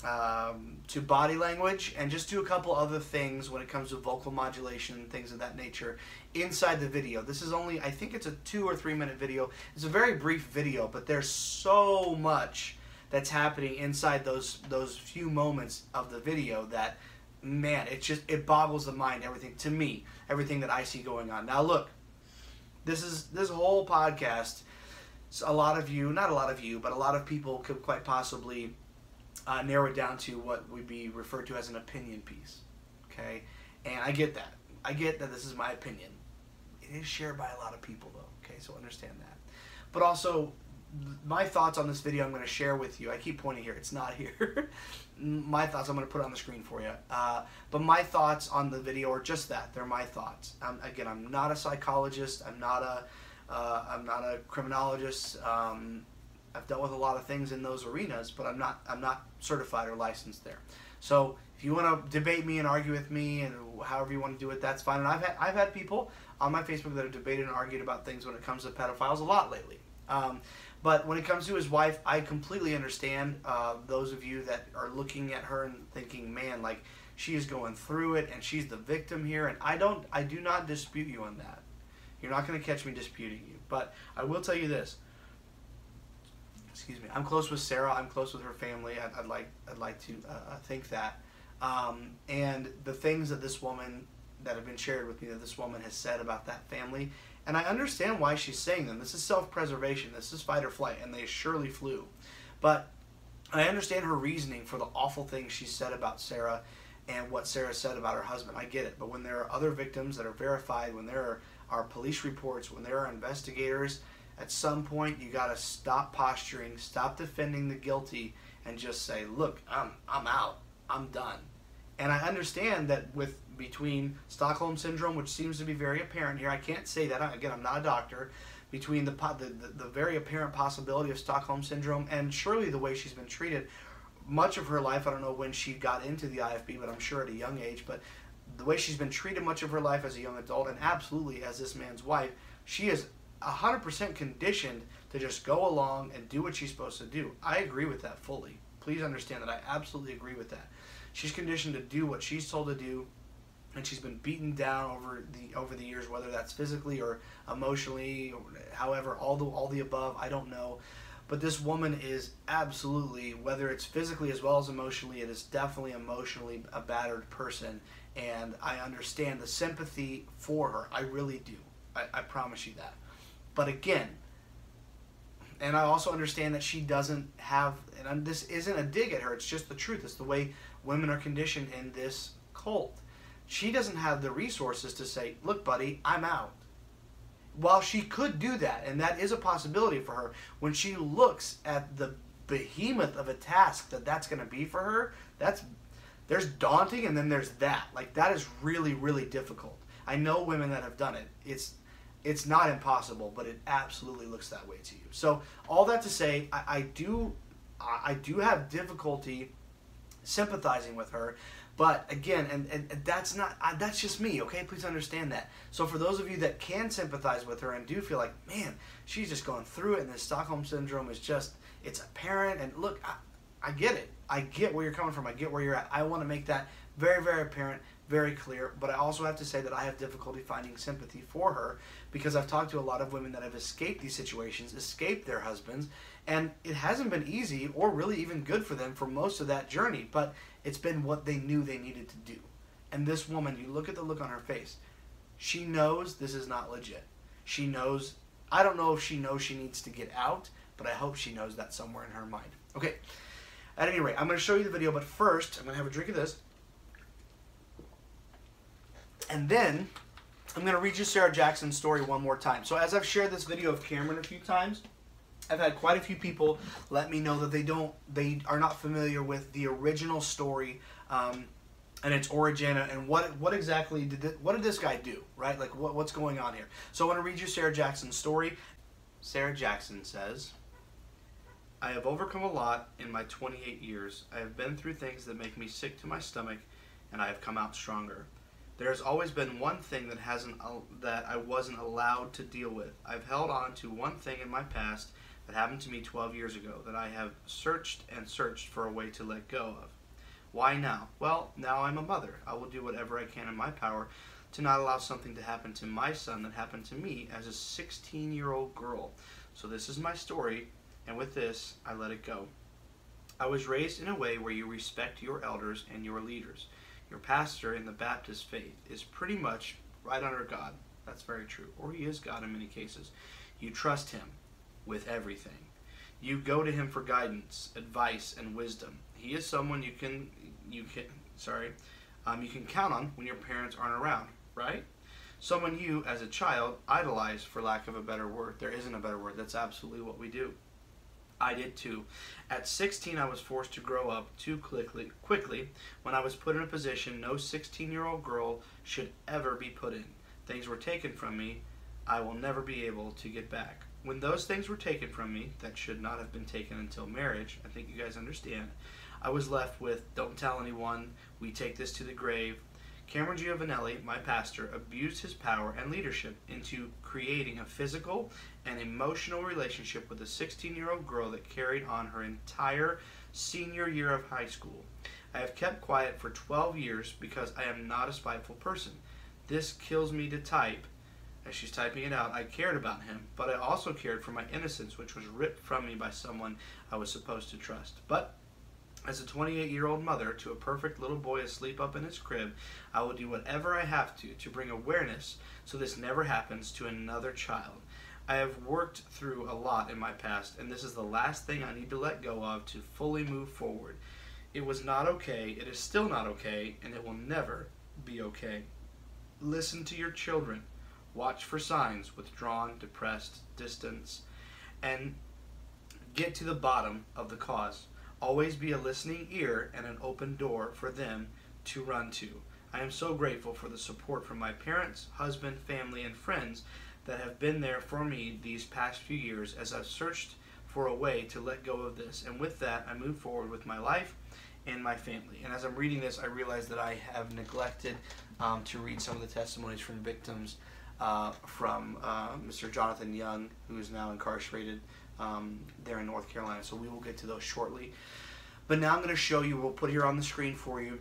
um, to body language, and just do a couple other things when it comes to vocal modulation and things of that nature inside the video. This is only, I think it's a two or three minute video. It's a very brief video, but there's so much that's happening inside those those few moments of the video that man, it just it boggles the mind. Everything to me, everything that I see going on. Now look, this is this whole podcast. A lot of you, not a lot of you, but a lot of people could quite possibly uh, narrow it down to what would be referred to as an opinion piece. Okay, and I get that. I get that this is my opinion. it is shared by a lot of people though. Okay, so understand that. But also, my thoughts on this video I'm going to share with you. I keep pointing here; it's not here. my thoughts I'm going to put on the screen for you. Uh, but my thoughts on the video are just that. They're my thoughts. Um, again, I'm not a psychologist. I'm not a uh, I'm not a criminologist. Um, I've dealt with a lot of things in those arenas, but I'm not I'm not certified or licensed there. So if you want to debate me and argue with me and however you want to do it, that's fine. And I've had I've had people on my Facebook that have debated and argued about things when it comes to pedophiles a lot lately. Um, but when it comes to his wife, I completely understand uh, those of you that are looking at her and thinking, man, like she is going through it and she's the victim here. And I don't, I do not dispute you on that. You're not going to catch me disputing you. But I will tell you this. Excuse me. I'm close with Sarah. I'm close with her family. I'd, I'd like, I'd like to uh, think that. Um, and the things that this woman that have been shared with me that this woman has said about that family and I understand why she's saying them. This is self preservation, this is fight or flight, and they surely flew. But I understand her reasoning for the awful things she said about Sarah and what Sarah said about her husband. I get it. But when there are other victims that are verified, when there are, are police reports, when there are investigators, at some point you got to stop posturing, stop defending the guilty, and just say, look, I'm, I'm out. I'm done. And I understand that with between Stockholm syndrome, which seems to be very apparent here, I can't say that again. I'm not a doctor. Between the, the the, the very apparent possibility of Stockholm syndrome and surely the way she's been treated, much of her life. I don't know when she got into the IFB, but I'm sure at a young age. But the way she's been treated much of her life as a young adult, and absolutely as this man's wife, she is 100% conditioned to just go along and do what she's supposed to do. I agree with that fully. Please understand that I absolutely agree with that. She's conditioned to do what she's told to do, and she's been beaten down over the over the years, whether that's physically or emotionally, or however, all the all the above. I don't know, but this woman is absolutely, whether it's physically as well as emotionally, it is definitely emotionally a battered person, and I understand the sympathy for her. I really do. I, I promise you that. But again, and I also understand that she doesn't have, and this isn't a dig at her. It's just the truth. It's the way women are conditioned in this cult. She doesn't have the resources to say, look, buddy, I'm out. While she could do that, and that is a possibility for her, when she looks at the behemoth of a task that that's going to be for her, that's there's daunting and then there's that. Like that is really really difficult. I know women that have done it. It's it's not impossible, but it absolutely looks that way to you. So all that to say, I, I do I do have difficulty sympathizing with her. But again, and, and, and that's not uh, that's just me, okay? Please understand that. So for those of you that can sympathize with her and do feel like, man, she's just going through it, and this Stockholm syndrome is just it's apparent. And look, I, I get it. I get where you're coming from. I get where you're at. I want to make that very, very apparent, very clear. But I also have to say that I have difficulty finding sympathy for her because I've talked to a lot of women that have escaped these situations, escaped their husbands, and it hasn't been easy or really even good for them for most of that journey, but it's been what they knew they needed to do. And this woman, you look at the look on her face, she knows this is not legit. She knows, I don't know if she knows she needs to get out, but I hope she knows that somewhere in her mind. Okay, at any rate, I'm going to show you the video, but first, I'm going to have a drink of this. And then, I'm going to read you Sarah Jackson's story one more time. So as I've shared this video of Cameron a few times, I've had quite a few people let me know that they don't, they are not familiar with the original story um, and its origin and what what exactly did this, what did this guy do, right? Like what, what's going on here? So I want to read you Sarah Jackson's story. Sarah Jackson says, "I have overcome a lot in my 28 years. I have been through things that make me sick to my stomach, and I have come out stronger." There has always been one thing that hasn't that I wasn't allowed to deal with. I've held on to one thing in my past that happened to me 12 years ago that I have searched and searched for a way to let go of. Why now? Well, now I'm a mother. I will do whatever I can in my power to not allow something to happen to my son that happened to me as a 16 year old girl. So, this is my story, and with this, I let it go. I was raised in a way where you respect your elders and your leaders. Your pastor in the Baptist faith is pretty much right under God. That's very true. Or he is God in many cases. You trust him with everything. You go to him for guidance, advice, and wisdom. He is someone you can you can sorry, um, you can count on when your parents aren't around, right? someone you, as a child, idolized, for lack of a better word. There isn't a better word. That's absolutely what we do. I did too. At 16, I was forced to grow up too quickly, quickly when I was put in a position no 16 year old girl should ever be put in. Things were taken from me I will never be able to get back. When those things were taken from me that should not have been taken until marriage, I think you guys understand, I was left with don't tell anyone, we take this to the grave, Cameron Giovanelli, my pastor, abused his power and leadership into creating a physical and emotional relationship with a 16 year old girl that carried on her entire senior year of high school. I have kept quiet for 12 years because I am not a spiteful person. This kills me to type. As she's typing it out, I cared about him, but I also cared for my innocence, which was ripped from me by someone I was supposed to trust. But as a 28 year old mother to a perfect little boy asleep up in his crib, I will do whatever I have to to bring awareness so this never happens to another child. I have worked through a lot in my past, and this is the last thing I need to let go of to fully move forward. It was not okay, it is still not okay, and it will never be okay. Listen to your children. Watch for signs withdrawn, depressed, distance, and get to the bottom of the cause. Always be a listening ear and an open door for them to run to. I am so grateful for the support from my parents, husband, family, and friends that have been there for me these past few years as I've searched for a way to let go of this. And with that, I move forward with my life and my family. And as I'm reading this, I realize that I have neglected um, to read some of the testimonies from victims uh, from uh, Mr. Jonathan Young, who is now incarcerated um, there in North Carolina. So we will get to those shortly. But now I'm going to show you, we'll put here on the screen for you,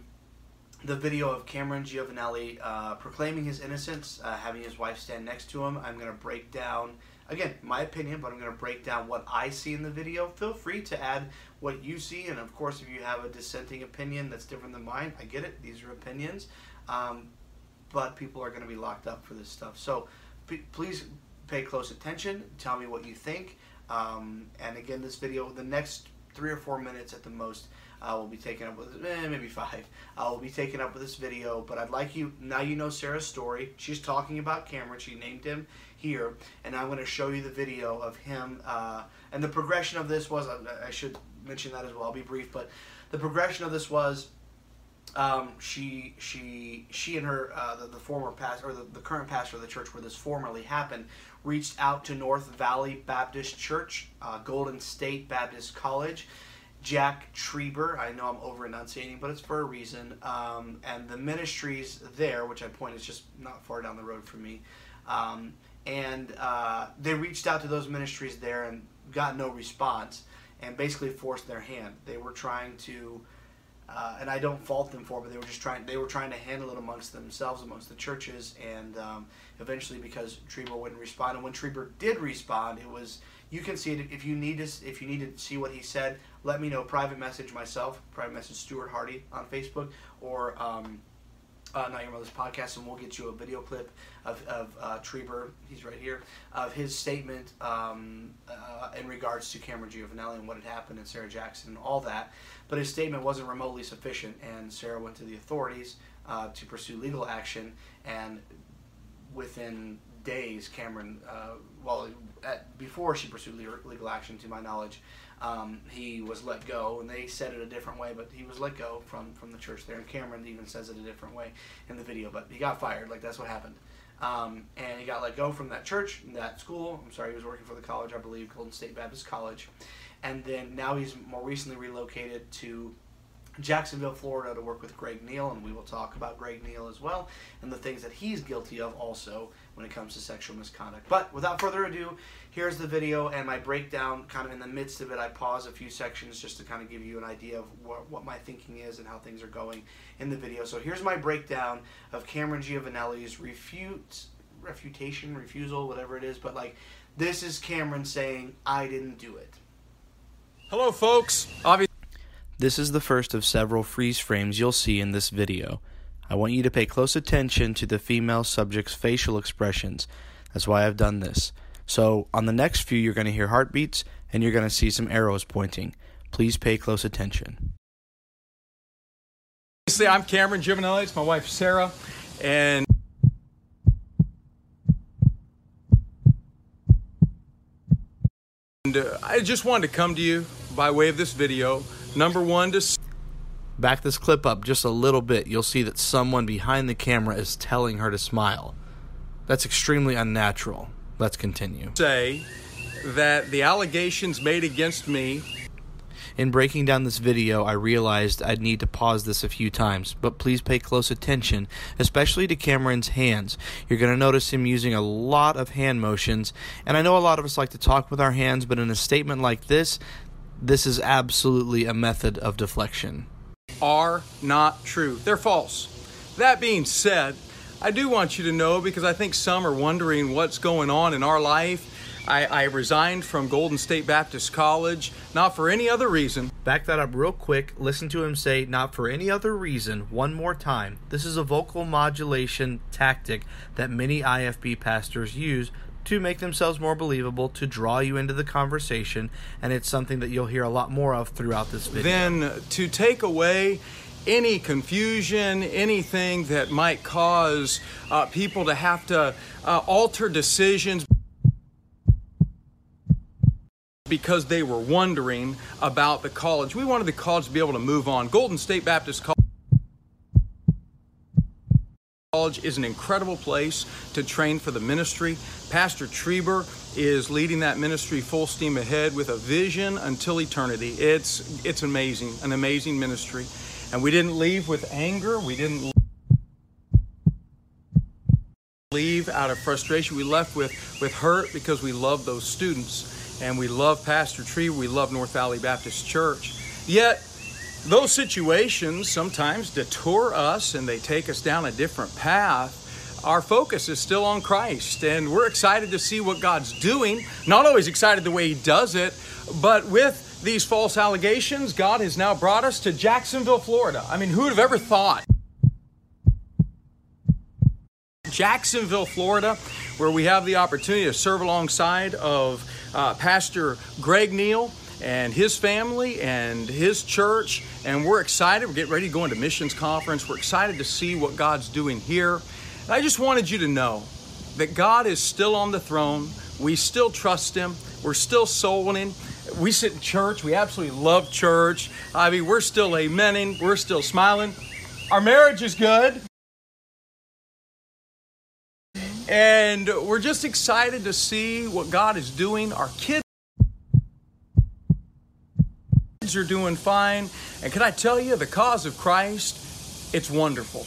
the video of Cameron Giovanelli uh, proclaiming his innocence, uh, having his wife stand next to him. I'm going to break down, again, my opinion, but I'm going to break down what I see in the video. Feel free to add what you see, and of course, if you have a dissenting opinion that's different than mine, I get it. These are opinions. Um, but people are going to be locked up for this stuff. So please pay close attention. Tell me what you think. Um, and again, this video, the next three or four minutes at the most, uh, will be taken up with eh, maybe five. I uh, will be taken up with this video, but I'd like you now. You know Sarah's story. She's talking about Cameron. She named him here, and I'm going to show you the video of him. Uh, and the progression of this was I should mention that as well. I'll be brief, but the progression of this was um, she she she and her uh, the, the, former pastor or the, the current pastor of the church where this formerly happened reached out to North Valley Baptist Church, uh, Golden State Baptist College. Jack Trieber, I know I'm over enunciating, but it's for a reason. Um, and the ministries there, which I point is just not far down the road from me, um, and uh, they reached out to those ministries there and got no response, and basically forced their hand. They were trying to uh, and I don't fault them for, it, but they were just trying. They were trying to handle it amongst themselves, amongst the churches, and um, eventually, because Trieber wouldn't respond, and when Trieber did respond, it was you can see it if you need to. If you need to see what he said, let me know. Private message myself, private message Stuart Hardy on Facebook, or um, uh, Not Your Mother's podcast, and we'll get you a video clip of, of uh, Trieber, he's right here, of his statement um, uh, in regards to Cameron Giovanelli and what had happened and Sarah Jackson and all that. But his statement wasn't remotely sufficient, and Sarah went to the authorities uh, to pursue legal action, and within days, Cameron, uh, well, at, before she pursued legal action, to my knowledge, um, he was let go, and they said it a different way, but he was let go from, from the church there. And Cameron even says it a different way in the video, but he got fired. Like, that's what happened. Um, and he got let go from that church, that school. I'm sorry, he was working for the college, I believe, Golden State Baptist College. And then now he's more recently relocated to Jacksonville, Florida to work with Greg Neal, and we will talk about Greg Neal as well and the things that he's guilty of also when it comes to sexual misconduct. But without further ado, here's the video and my breakdown. Kind of in the midst of it, I pause a few sections just to kind of give you an idea of what, what my thinking is and how things are going in the video. So here's my breakdown of Cameron Giovanelli's refute, refutation, refusal, whatever it is. But like, this is Cameron saying, I didn't do it. Hello, folks. Obviously. This is the first of several freeze frames you'll see in this video. I want you to pay close attention to the female subject's facial expressions. That's why I've done this. So, on the next few, you're going to hear heartbeats and you're going to see some arrows pointing. Please pay close attention. I'm Cameron Giovanelli. It's my wife, Sarah. And I just wanted to come to you by way of this video. Number one, to Back this clip up just a little bit, you'll see that someone behind the camera is telling her to smile. That's extremely unnatural. Let's continue. say that the allegations made against me In breaking down this video, I realized I'd need to pause this a few times, but please pay close attention, especially to Cameron's hands. You're going to notice him using a lot of hand motions, and I know a lot of us like to talk with our hands, but in a statement like this, this is absolutely a method of deflection. Are not true. They're false. That being said, I do want you to know because I think some are wondering what's going on in our life. I, I resigned from Golden State Baptist College, not for any other reason. Back that up real quick. Listen to him say, not for any other reason, one more time. This is a vocal modulation tactic that many IFB pastors use to make themselves more believable, to draw you into the conversation, and it's something that you'll hear a lot more of throughout this video. Then to take away any confusion, anything that might cause uh, people to have to uh, alter decisions because they were wondering about the college. We wanted the college to be able to move on. Golden State Baptist College is an incredible place to train for the ministry. Pastor Trieber is leading that ministry full steam ahead with a vision until eternity. It's it's amazing, an amazing ministry. And we didn't leave with anger. We didn't leave out of frustration. We left with with hurt because we love those students and we love Pastor Trieber. We love North Valley Baptist Church. Yet those situations sometimes detour us and they take us down a different path. Our focus is still on Christ, and we're excited to see what God's doing. Not always excited the way He does it, but with these false allegations, God has now brought us to Jacksonville, Florida. I mean, who would have ever thought? Jacksonville, Florida, where we have the opportunity to serve alongside of uh, Pastor Greg Neal and his family and his church. And we're excited. We're getting ready to go into missions conference. We're excited to see what God's doing here. And I just wanted you to know that God is still on the throne. We still trust Him. We're still soul winning. We sit in church. We absolutely love church. I mean, we're still amening. We're still smiling. Our marriage is good. And we're just excited to see what God is doing. Our kids are doing fine. And can I tell you, the cause of Christ, it's wonderful.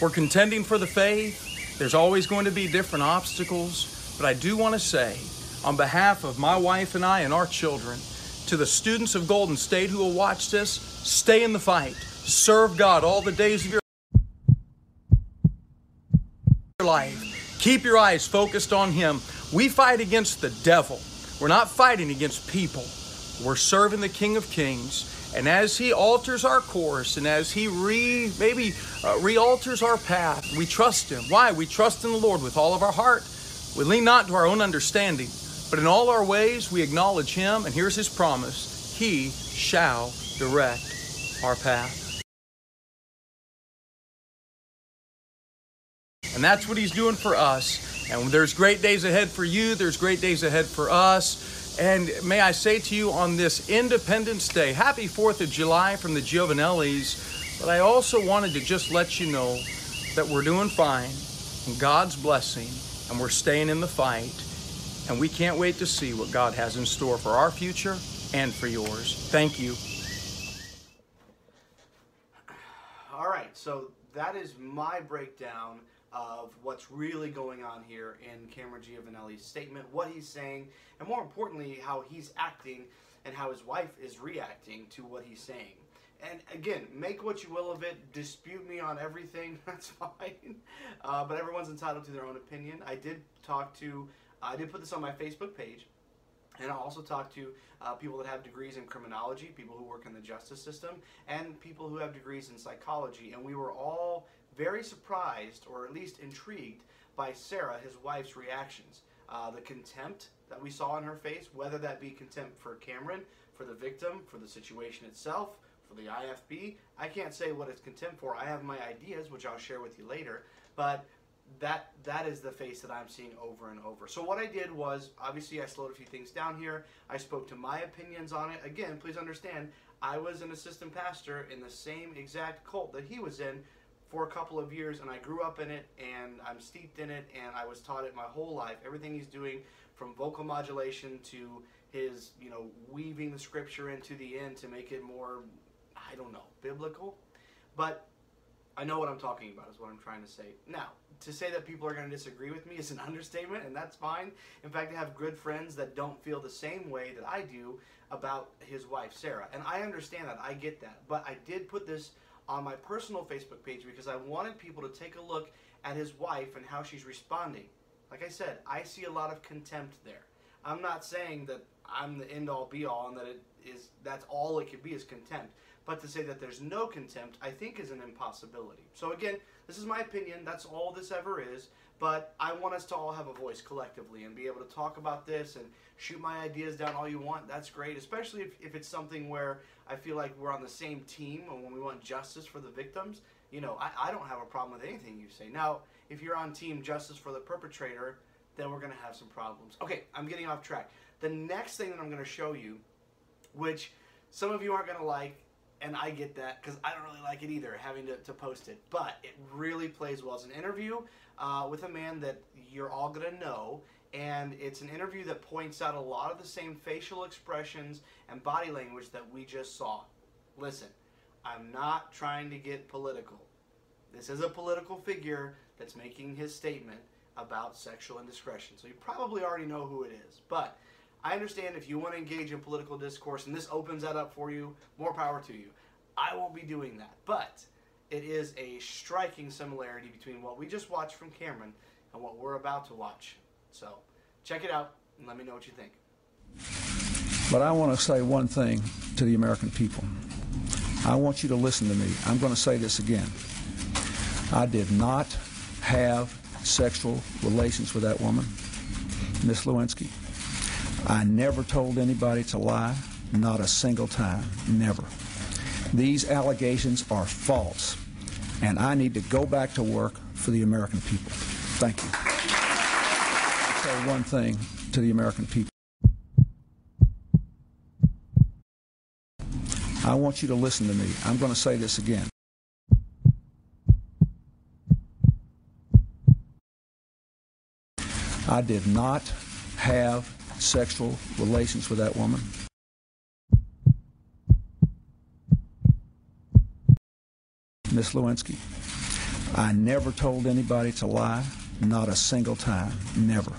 We're contending for the faith. There's always going to be different obstacles. But I do want to say, on behalf of my wife and I and our children, to the students of Golden State who will watch this, stay in the fight. Serve God all the days of your life. Keep your eyes focused on Him. We fight against the devil. We're not fighting against people. We're serving the King of Kings. And as He alters our course and as He re maybe uh, re-alters our path, we trust Him. Why? We trust in the Lord with all of our heart. We lean not to our own understanding, but in all our ways we acknowledge Him. And here's His promise: He shall direct our path. And that's what he's doing for us. And there's great days ahead for you, there's great days ahead for us. And may I say to you on this Independence Day, happy 4th of July from the Giovanellis. But I also wanted to just let you know that we're doing fine and God's blessing and we're staying in the fight. And we can't wait to see what God has in store for our future and for yours. Thank you. All right, so that is my breakdown of what's really going on here in Cameron Giovanelli's statement, what he's saying, and more importantly, how he's acting and how his wife is reacting to what he's saying. And again, make what you will of it. Dispute me on everything. That's fine. Uh, but everyone's entitled to their own opinion. I did talk to, I did put this on my Facebook page. And I also talk to uh, people that have degrees in criminology, people who work in the justice system, and people who have degrees in psychology. And we were all very surprised, or at least intrigued, by Sarah, his wife's reactions. Uh, the contempt that we saw on her face, whether that be contempt for Cameron, for the victim, for the situation itself, for the IFB. I can't say what it's contempt for. I have my ideas, which I'll share with you later. But that that is the face that I'm seeing over and over. So what I did was obviously I slowed a few things down here. I spoke to my opinions on it. Again, please understand, I was an assistant pastor in the same exact cult that he was in for a couple of years and I grew up in it and I'm steeped in it and I was taught it my whole life. Everything he's doing from vocal modulation to his, you know, weaving the scripture into the end to make it more I don't know, biblical. But I know what I'm talking about, is what I'm trying to say. Now, to say that people are going to disagree with me is an understatement, and that's fine. In fact, I have good friends that don't feel the same way that I do about his wife, Sarah. And I understand that. I get that. But I did put this on my personal Facebook page because I wanted people to take a look at his wife and how she's responding. Like I said, I see a lot of contempt there. I'm not saying that I'm the end all be all and that it is that's all it could be is contempt. But to say that there's no contempt, I think is an impossibility. So again, this is my opinion. That's all this ever is. But I want us to all have a voice collectively and be able to talk about this and shoot my ideas down all you want. That's great, especially if, if it's something where I feel like we're on the same team and when we want justice for the victims. You know, I, I don't have a problem with anything you say. Now, if you're on team justice for the perpetrator, then we're going to have some problems. Okay, I'm getting off track. The next thing that I'm going to show you, which some of you aren't going to like, and I get that because I don't really like it either, having to, to post it. But it really plays well. It's an interview uh, with a man that you're all going to know, and it's an interview that points out a lot of the same facial expressions and body language that we just saw. Listen, I'm not trying to get political. This is a political figure that's making his statement about sexual indiscretion. So you probably already know who it is. But I understand if you want to engage in political discourse and this opens that up for you, more power to you. I won't be doing that. But it is a striking similarity between what we just watched from Cameron and what we're about to watch. So check it out and let me know what you think. But I want to say one thing to the American people. I want you to listen to me. I'm going to say this again. I did not have sexual relations with that woman, Miss Lewinsky. I never told anybody to lie, not a single time, never. These allegations are false, and I need to go back to work for the American people. Thank you. I'll say one thing to the American people. I want you to listen to me. I'm going to say this again. I did not have sexual relations with that woman. Miss Lewinsky. I never told anybody to lie, not a single time, never.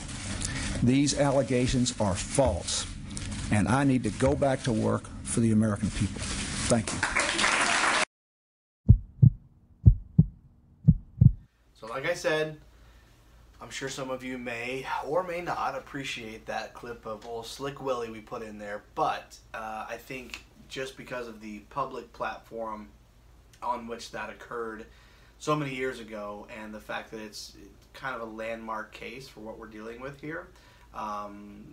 These allegations are false, and I need to go back to work for the American people. Thank you. So, like I said, I'm sure some of you may or may not appreciate that clip of old Slick Willie we put in there, but uh, I think just because of the public platform on which that occurred so many years ago and the fact that it's kind of a landmark case for what we're dealing with here, um,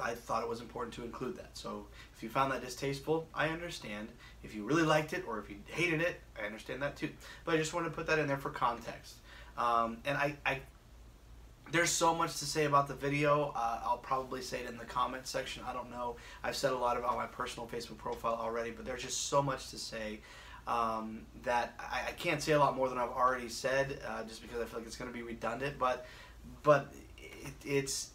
I thought it was important to include that. So if you found that distasteful, I understand. If you really liked it or if you hated it, I understand that too. But I just wanted to put that in there for context. Um, and I, I there's so much to say about the video. Uh, I'll probably say it in the comment section. I don't know. I've said a lot about my personal Facebook profile already, but there's just so much to say um, that I, I, can't say a lot more than I've already said, uh, just because I feel like it's going to be redundant. But but it, it's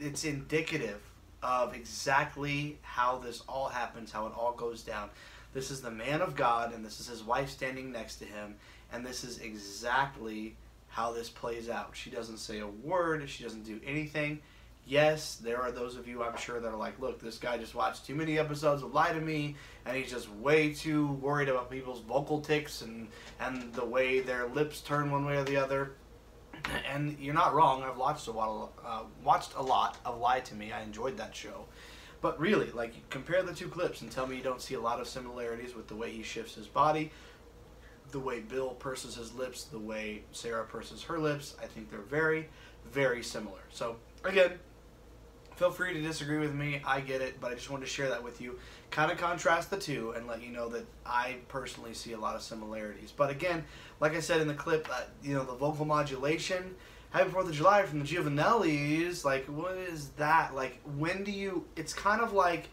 it's indicative of exactly how this all happens, how it all goes down. This is the man of God, and this is his wife standing next to him, and this is exactly how this plays out. She doesn't say a word, she doesn't do anything. Yes, there are those of you I'm sure that are like, look, this guy just watched too many episodes of Lie to Me, and he's just way too worried about people's vocal tics and, and the way their lips turn one way or the other. And you're not wrong. I've watched a lot, uh, watched a lot of Lie to Me. I enjoyed that show. But really, like, compare the two clips and tell me you don't see a lot of similarities with the way he shifts his body, the way Bill purses his lips, the way Sarah purses her lips. I think they're very, very similar. So, again, Feel free to disagree with me. I get it, but I just wanted to share that with you. Kind of contrast the two and let you know that I personally see a lot of similarities. But again, like I said in the clip, uh, you know, the vocal modulation, Happy Fourth of July from the Giovanellis. Like, what is that? Like, when do you? It's kind of like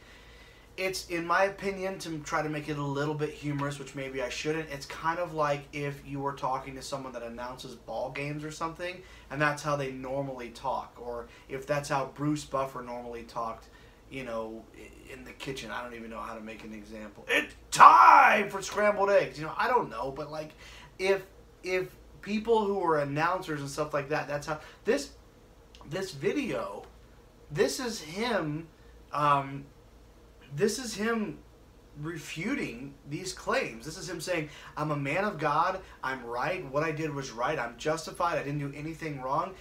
it's in my opinion to try to make it a little bit humorous which maybe i shouldn't it's kind of like if you were talking to someone that announces ball games or something and that's how they normally talk or if that's how bruce buffer normally talked you know in the kitchen. I don't even know how to make an example. It's time for scrambled eggs! You know i don't know but like if if people who are announcers and stuff like that that's how this this video this is him um, this is him refuting these claims. This is him saying, I'm a man of God, I'm right, what I did was right, I'm justified, I didn't do anything wrong.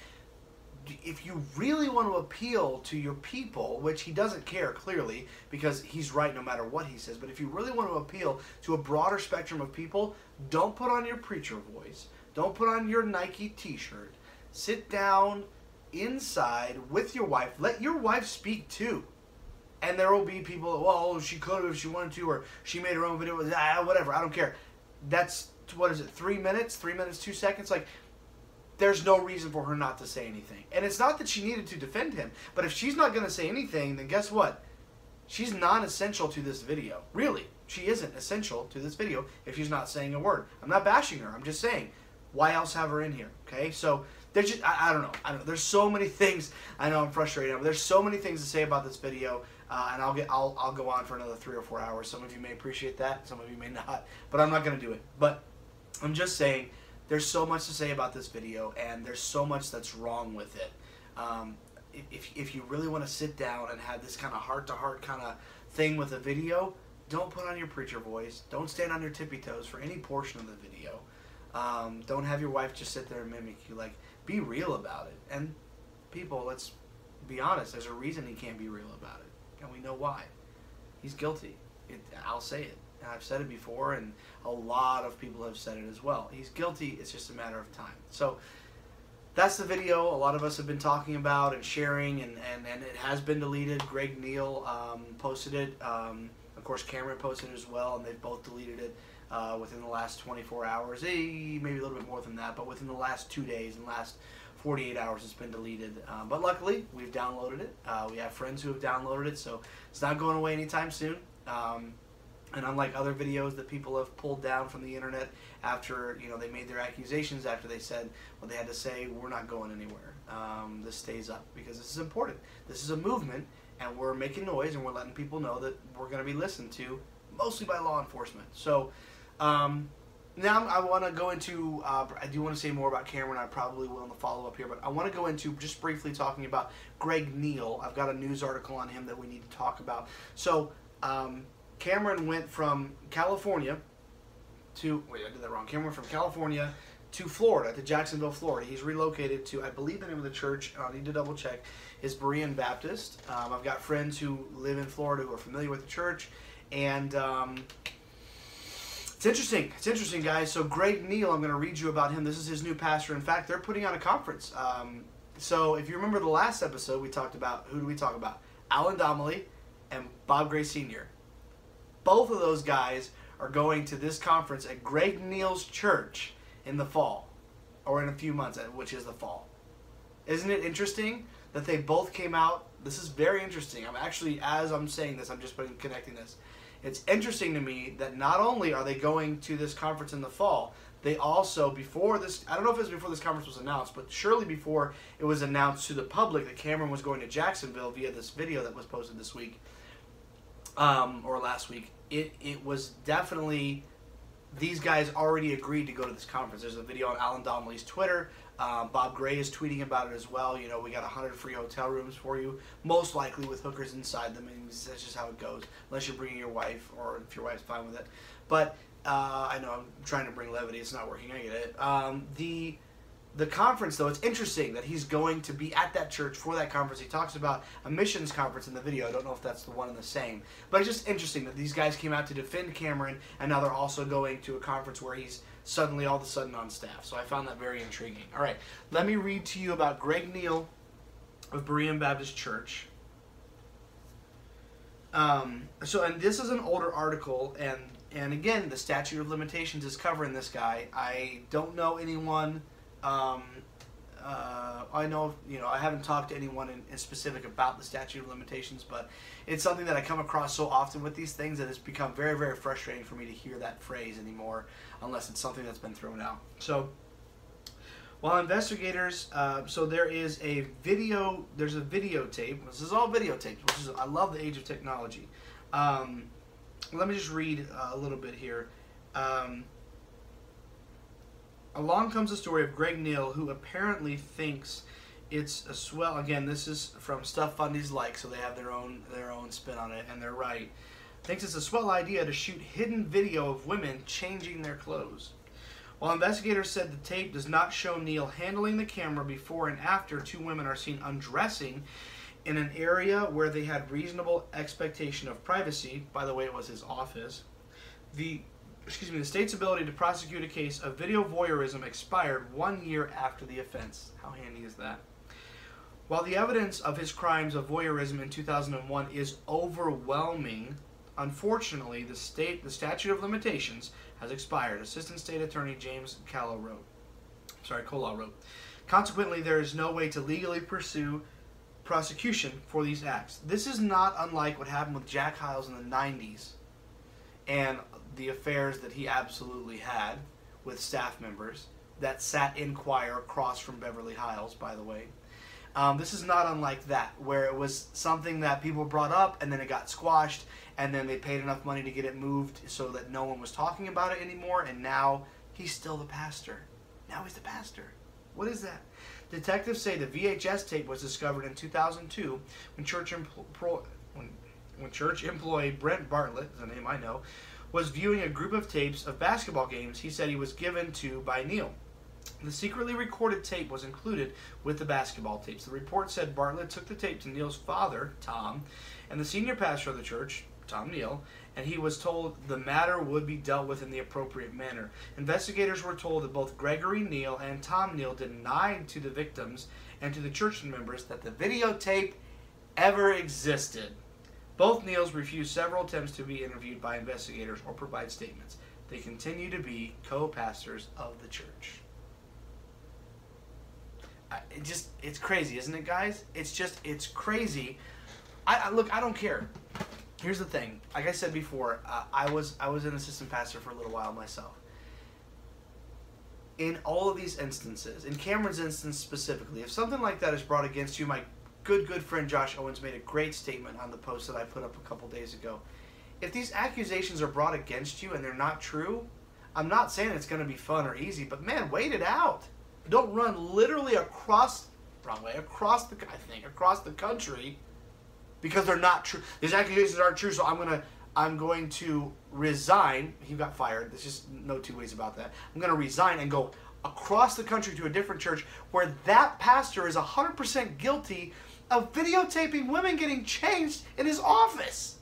If you really want to appeal to your people, which he doesn't care clearly because he's right no matter what he says, but if you really want to appeal to a broader spectrum of people, don't put on your preacher voice, don't put on your Nike t shirt. Sit down inside with your wife, let your wife speak too and there will be people. Well, she could have if she wanted to, or she made her own video. Ah, whatever. I don't care. That's what is it? Three minutes? Three minutes? Two seconds? Like, there's no reason for her not to say anything. And it's not that she needed to defend him, but if she's not going to say anything, then guess what? She's non-essential to this video. Really, she isn't essential to this video if she's not saying a word. I'm not bashing her. I'm just saying, why else have her in here? Okay, so there's just I, I don't know. I don't know. There's so many things. I know I'm frustrated, but there's so many things to say about this video. Uh, and I'll get I'll, I'll go on for another three or four hours. Some of you may appreciate that, some of you may not, but I'm not to do it. But I'm just saying, there's so much to say about this video, and there's so much that's wrong with it. Um, if, if you really want to sit down and have this kind of heart to heart kind of thing with a video, don't put on your preacher voice. Don't stand on your tippy toes for any portion of the video. Um, don't have your wife just sit there and mimic you. Like, be real about it. And people, let's be honest. There's a reason he can't be real about it and we know why. He's guilty. It, I'll say it. I've said it before, and a lot of people have said it as well. He's guilty. It's just a matter of time. So that's the video a lot of us have been talking about and sharing, and, and, and it has been deleted. Greg Neal um, posted it. Um, of course, Cameron posted it as well, and they've both deleted it uh, within the last 24 hours. Eh, maybe a little bit more than that, but within the last two days and last 48 hours it's been deleted. Uh, but luckily, we've downloaded it. Uh, we have friends who have downloaded it, so it's not going away anytime soon. Um, and unlike other videos that people have pulled down from the internet after you know they made their accusations, after they said what they had to say, we're not going anywhere. Um, this stays up because this is important. This is a movement, and we're making noise, and we're letting people know that we're going to be listened to, mostly by law enforcement. So. Um, now I want to go into. Uh, I do want to say more about Cameron. I probably will in the follow up here, but I want to go into just briefly talking about Greg Neal. I've got a news article on him that we need to talk about. So um, Cameron went from California to wait, I did that wrong. Cameron from California to Florida, to Jacksonville, Florida. He's relocated to, I believe the name of the church, I need to double check, is Berean Baptist. Um, I've got friends who live in Florida who are familiar with the church, and um, it's interesting. It's interesting, guys. So Greg Neal, I'm going to read you about him. This is his new pastor. In fact, they're putting on a conference. Um, so if you remember the last episode, we talked about who do we talk about? Alan Donnelly and Bob Gray Sr. Both of those guys are going to this conference at Greg Neal's church in the fall, or in a few months, which is the fall. Isn't it interesting that they both came out? This is very interesting. I'm actually, as I'm saying this, I'm just putting, connecting this it's interesting to me that not only are they going to this conference in the fall, they also before this I don't know if it was before this conference was announced, but surely before it was announced to the public that Cameron was going to Jacksonville via this video that was posted this week um, or last week. It it was definitely these guys already agreed to go to this conference. There's a video on Alan Donnelly's Twitter. Um, Bob Gray is tweeting about it as well. You know, we got 100 free hotel rooms for you, most likely with hookers inside them. And that's just how it goes, unless you're bringing your wife or if your wife's fine with it. But uh, I know I'm trying to bring levity. It's not working. I get it. Um, the the conference, though, it's interesting that he's going to be at that church for that conference. He talks about a missions conference in the video. I don't know if that's the one and the same, but it's just interesting that these guys came out to defend Cameron, and now they're also going to a conference where he's suddenly all of a sudden on staff. So I found that very intriguing. All right, let me read to you about Greg Neal of Berean Baptist Church. Um, so, and this is an older article, and and again, the statute of limitations is covering this guy. I don't know anyone um, uh, I know, you know, I haven't talked to anyone in, in, specific about the statute of limitations, but it's something that I come across so often with these things that it's become very, very frustrating for me to hear that phrase anymore, unless it's something that's been thrown out. So, while investigators, uh, so there is a video, there's a videotape. This is all videotapes, which is I love the age of technology. Um, let me just read uh, a little bit here. Um, along comes the story of Greg Neal, who apparently thinks it's a swell. Again, this is from stuff fundies like, so they have their own their own spin on it, and they're right. Thinks it's a swell idea to shoot hidden video of women changing their clothes. While investigators said the tape does not show Neal handling the camera before and after two women are seen undressing in an area where they had reasonable expectation of privacy, by the way, it was his office, the excuse me, the state's ability to prosecute a case of video voyeurism expired one year after the offense. How handy is that? While the evidence of his crimes of voyeurism in 2001 is overwhelming, unfortunately, the state the statute of limitations has expired. Assistant State Attorney James Callow wrote. Sorry, Kolaw wrote. Consequently, there is no way to legally pursue prosecution for these acts. This is not unlike what happened with Jack Hyles in the 90s and the affairs that he absolutely had with staff members that sat in choir across from Beverly Hyles, by the way. Um, this is not unlike that, where it was something that people brought up and then it got squashed, and then they paid enough money to get it moved so that no one was talking about it anymore, and now he's still the pastor. Now he's the pastor. What is that? Detectives say the VHS tape was discovered in 2002 when church, empl- when, when church employee Brent Bartlett, the name I know, was viewing a group of tapes of basketball games he said he was given to by Neal. The secretly recorded tape was included with the basketball tapes. The report said Bartlett took the tape to Neal's father, Tom, and the senior pastor of the church, Tom Neal, and he was told the matter would be dealt with in the appropriate manner. Investigators were told that both Gregory Neal and Tom Neal denied to the victims and to the church members that the videotape ever existed. Both Neals refused several attempts to be interviewed by investigators or provide statements. They continue to be co pastors of the church. it just, it's crazy, isn't it, guys? It's just, it's crazy. I, I look, I don't care here's the thing. Like I said before, uh, I was I was an assistant pastor for a little while myself. In all of these instances, in Cameron's instance specifically, if something like that is brought against you, my good good friend Josh Owens made a great statement on the post that I put up a couple days ago. If these accusations are brought against you and they're not true, I'm not saying it's going to be fun or easy, but man, wait it out. Don't run literally across wrong way across the I think across the country because they're not true. These accusations aren't true, so I'm gonna I'm going to resign. He got fired. There's just no two ways about that. I'm gonna resign and go across the country to a different church where that pastor is 100% guilty of videotaping women getting changed in his office.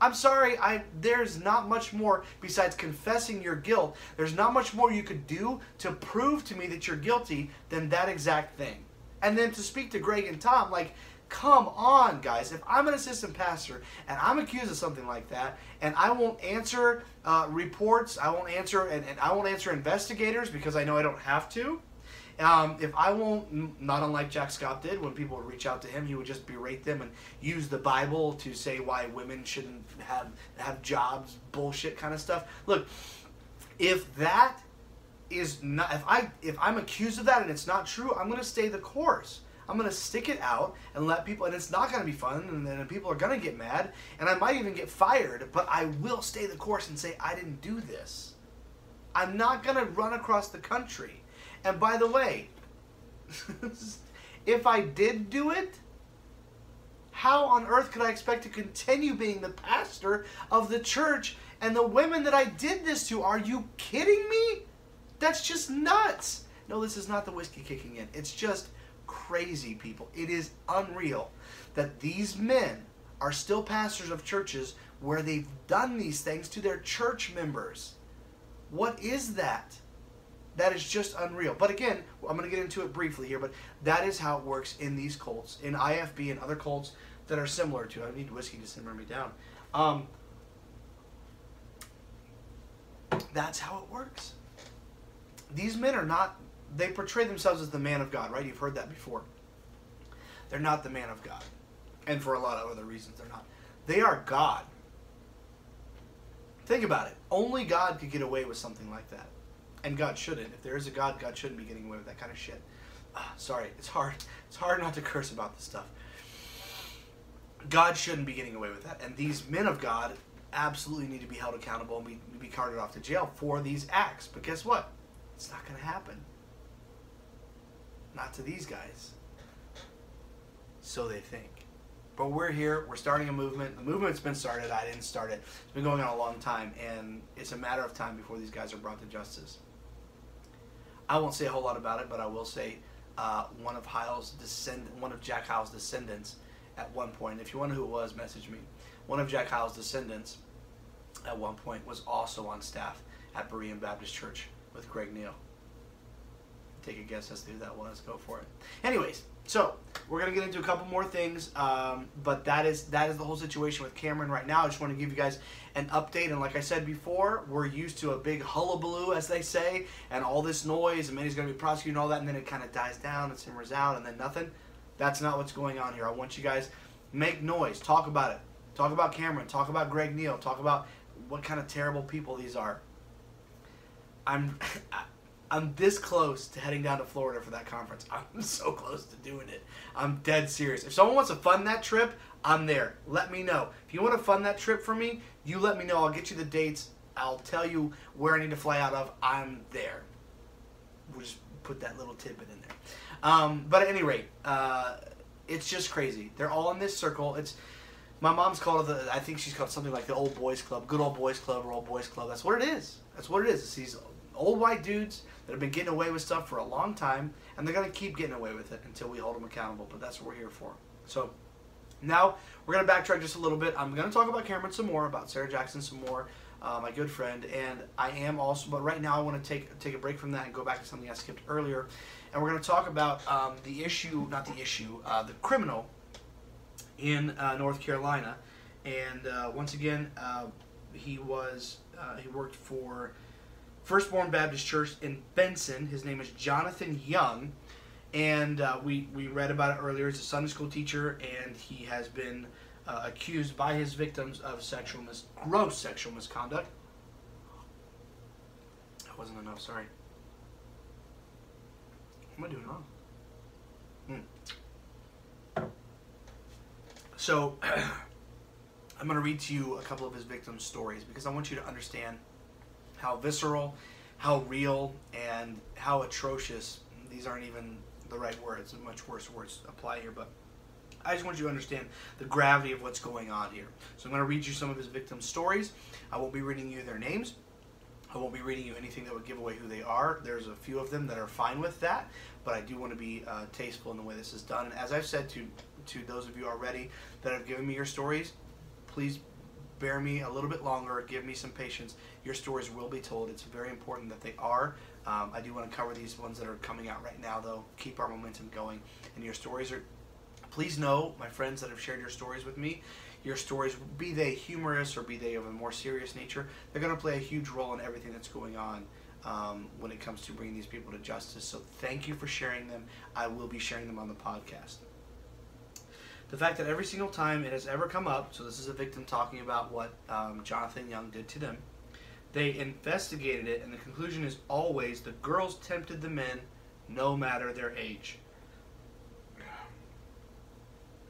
I'm sorry, I there's not much more besides confessing your guilt. There's not much more you could do to prove to me that you're guilty than that exact thing. And then to speak to Greg and Tom, like Come on, guys. If I'm an assistant pastor and I'm accused of something like that, and I won't answer uh, reports, I won't answer, and, and, I won't answer investigators because I know I don't have to. Um, if I won't, not unlike Jack Scott did, when people would reach out to him, he would just berate them and use the Bible to say why women shouldn't have have jobs, bullshit kind of stuff. Look, if that is not, if I if I'm accused of that and it's not true, I'm going to stay the course. I'm gonna stick it out and let people, and it's not gonna be fun, and then people are gonna get mad, and I might even get fired, but I will stay the course and say, I didn't do this. I'm not gonna run across the country. And by the way, if I did do it, how on earth could I expect to continue being the pastor of the church and the women that I did this to? Are you kidding me? That's just nuts. No, this is not the whiskey kicking in. It's just crazy, people. It is unreal that these men are still pastors of churches where they've done these things to their church members. What is that? That is just unreal. But again, I'm going to get into it briefly here, but that is how it works in these cults. In IFB and other cults, that are similar to. I need whiskey to simmer me down. Um, that's how it works. These men are not. They portray themselves as the man of God, right? You've heard that before. They're not the man of God, and for a lot of other reasons, they're not. They are God. Think about it. Only God could get away with something like that. And God shouldn't. If there is a God, God shouldn't be getting away with that kind of shit. Ah, sorry, it's hard. It's hard not to curse about this stuff. God shouldn't be getting away with that. And these men of God absolutely need to be held accountable and be, be carted off to jail for these acts. But guess what? It's not going to happen. Not to these guys. So they think. But we're here. We're starting a movement. The movement's been started. I didn't start it. It's been going on a long time, and it's a matter of time before these guys are brought to justice. I won't say a whole lot about it, but I will say uh, one of Hyles' descend, one of Jack Hyles' descendants, at one point. If you wonder who it was, message me. One of Jack Hyles' descendants, at one point, was also on staff at Berean Baptist Church with Greg Neal. Take a guess as to who that was. Go for it. Anyways, so we're gonna get into a couple more things, um, but that is that is the whole situation with Cameron right now. I just want to give you guys an update, and like I said before, we're used to a big hullabaloo, as they say, and all this noise, and Minnie's gonna be prosecuting all that, and then it kind of dies down and simmers out, and then nothing. That's not what's going on here. I want you guys make noise, talk about it, talk about Cameron, talk about Greg Neal, talk about what kind of terrible people these are. I'm I'm this close to heading down to Florida for that conference. I'm so close to doing it. I'm dead serious. If someone wants to fund that trip, I'm there. Let me know. If you want to fund that trip for me, you let me know. I'll get you the dates. I'll tell you where I need to fly out of. I'm there. We'll just put that little tidbit in there. Um, but at any rate, uh, it's just crazy. They're all in this circle. It's my mom's called it the. I think she's called something like the old boys club, good old boys club or old boys club. That's what it is. That's what it is. It's these old white dudes that have been getting away with stuff for a long time, and they're gonna keep getting away with it until we hold them accountable. But that's what we're here for. So now we're gonna backtrack just a little bit. I'm gonna talk about Cameron some more, about Sarah Jackson some more, uh, my good friend, and I am also. But right now I want to take take a break from that and go back to something I skipped earlier, and we're gonna talk about um, the issue, not the issue, uh, the criminal in uh, North Carolina, and uh, once again uh, he was uh, he worked for Firstborn Baptist Church in Benson. His name is Jonathan Young, and uh, we we read about it earlier. He's a Sunday school teacher, and he has been uh, accused by his victims of sexual mis- gross sexual misconduct. That wasn't enough. Sorry. What am I doing wrong? Hmm. So, I'm going to read to you a couple of his victims' stories because I want you to understand how visceral, how real, and how atrocious. These aren't even the right words. Much worse words apply here, but I just want you to understand the gravity of what's going on here. So I'm going to read you some of his victims' stories. I won't be reading you their names. I won't be reading you anything that would give away who they are. There's a few of them that are fine with that, but I do want to be uh, tasteful in the way this is done. And as I've said to to those of you already that have given me your stories, please bear me a little bit longer. Give me some patience. Your stories will be told. It's very important that they are. Um, I do want to cover these ones that are coming out right now, though. Keep our momentum going. And your stories are. Please know, my friends that have shared your stories with me, your stories, be they humorous or be they of a more serious nature, they're going to play a huge role in everything that's going on um, when it comes to bringing these people to justice. So thank you for sharing them. I will be sharing them on the podcast. The fact that every single time it has ever come up, so this is a victim talking about what um, Jonathan Young did to them, they investigated it, and the conclusion is always the girls tempted the men, no matter their age.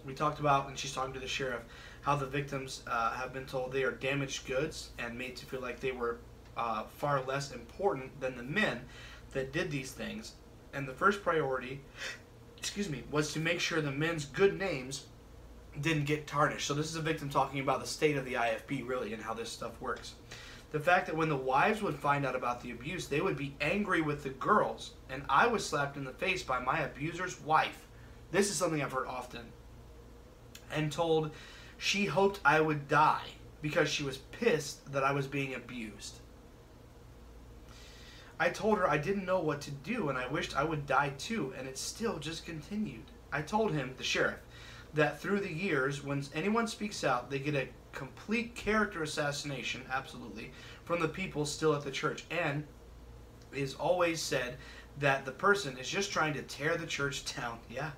We talked about, and she's talking to the sheriff, how the victims uh, have been told they are damaged goods and made to feel like they were uh, far less important than the men that did these things. And the first priority, excuse me, was to make sure the men's good names didn't get tarnished. So this is a victim talking about the state of the IFB really and how this stuff works. The fact that when the wives would find out about the abuse, they would be angry with the girls, and I was slapped in the face by my abuser's wife. This is something I've heard often. And told she hoped I would die because she was pissed that I was being abused. I told her I didn't know what to do and I wished I would die too, and it still just continued. I told him, the sheriff, that through the years, when anyone speaks out, they get a complete character assassination, absolutely, from the people still at the church. And it is always said that the person is just trying to tear the church down. Yeah.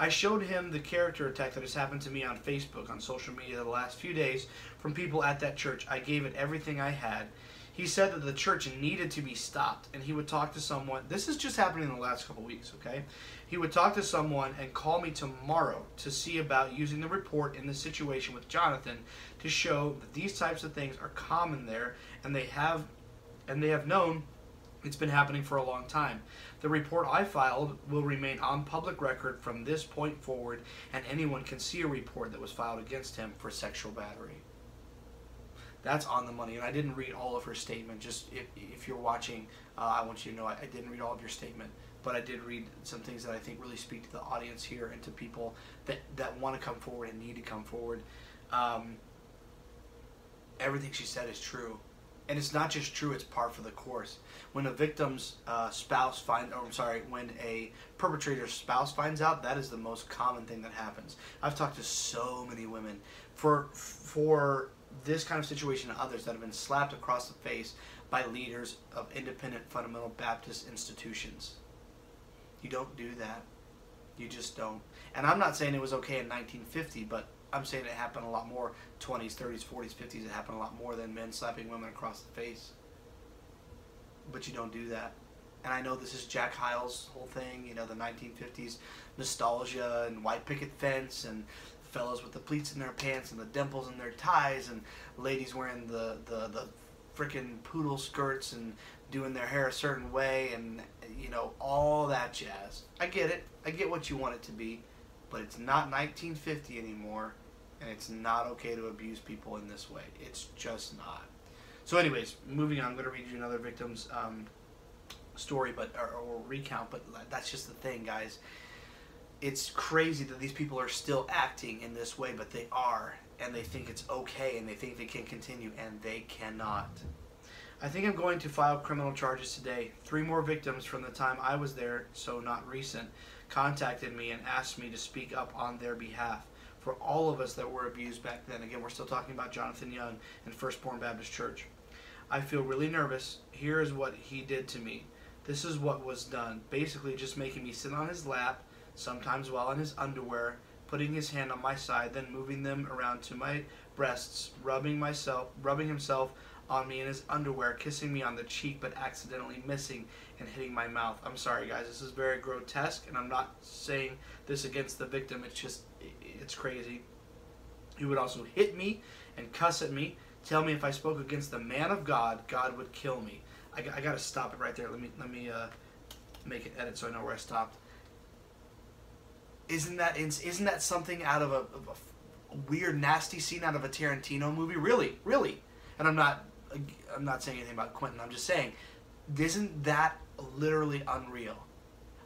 I showed him the character attack that has happened to me on Facebook, on social media, the last few days from people at that church. I gave it everything I had. He said that the church needed to be stopped, and he would talk to someone. This is just happening in the last couple weeks, okay? He would talk to someone and call me tomorrow to see about using the report in the situation with Jonathan to show that these types of things are common there, and they have, and they have known it's been happening for a long time. The report I filed will remain on public record from this point forward, and anyone can see a report that was filed against him for sexual battery. That's on the money, and I didn't read all of her statement. Just if, if you're watching, uh, I want you to know I, I didn't read all of your statement, but I did read some things that I think really speak to the audience here and to people that, that want to come forward and need to come forward. Um, everything she said is true and it's not just true; it's par for the course. When a victim's uh, spouse find, or I'm sorry, when a perpetrator's spouse finds out, that is the most common thing that happens. I've talked to so many women for for this kind of situation and others that have been slapped across the face by leaders of independent fundamental Baptist institutions. You don't do that. You just don't. And I'm not saying it was okay in 1950, but I'm saying it happened a lot more 20s, 30s, 40s, 50s. It happened a lot more than men slapping women across the face. But you don't do that. And I know this is Jack Hyles' whole thing, you know, the 1950s nostalgia and white picket fence and fellows with the pleats in their pants and the dimples in their ties and ladies wearing the, the, the freaking poodle skirts and doing their hair a certain way and, you know, all that jazz. I get it. I get what you want it to be. But it's not 1950 anymore and it's not okay to abuse people in this way. It's just not. So, anyways, moving on. I'm going to read you another victim's um, story, but or, or recount. But that's just the thing, guys. It's crazy that these people are still acting in this way, but they are, and they think it's okay, and they think they can continue, and they cannot. I think I'm going to file criminal charges today. Three more victims from the time I was there, so not recent, contacted me and asked me to speak up on their behalf for all of us that were abused back then. Again, we're still talking about Jonathan Young and Firstborn Baptist Church. I feel really nervous. Here is what he did to me. This is what was done. Basically, just making me sit on his lap, sometimes while in his underwear, putting his hand on my side, then moving them around to my breasts, rubbing myself, rubbing himself on me in his underwear, kissing me on the cheek, but accidentally missing and hitting my mouth. I'm sorry, guys. This is very grotesque, and I'm not saying this against the victim. It's just it's crazy. He would also hit me and cuss at me, tell me if I spoke against the man of God, God would kill me. I, I got to stop it right there. Let me let me uh, make an edit so I know where I stopped. Isn't that isn't that something out of a, of a weird, nasty scene out of a Tarantino movie? Really, really. And I'm not I'm not saying anything about Quentin. I'm just saying, isn't that literally unreal?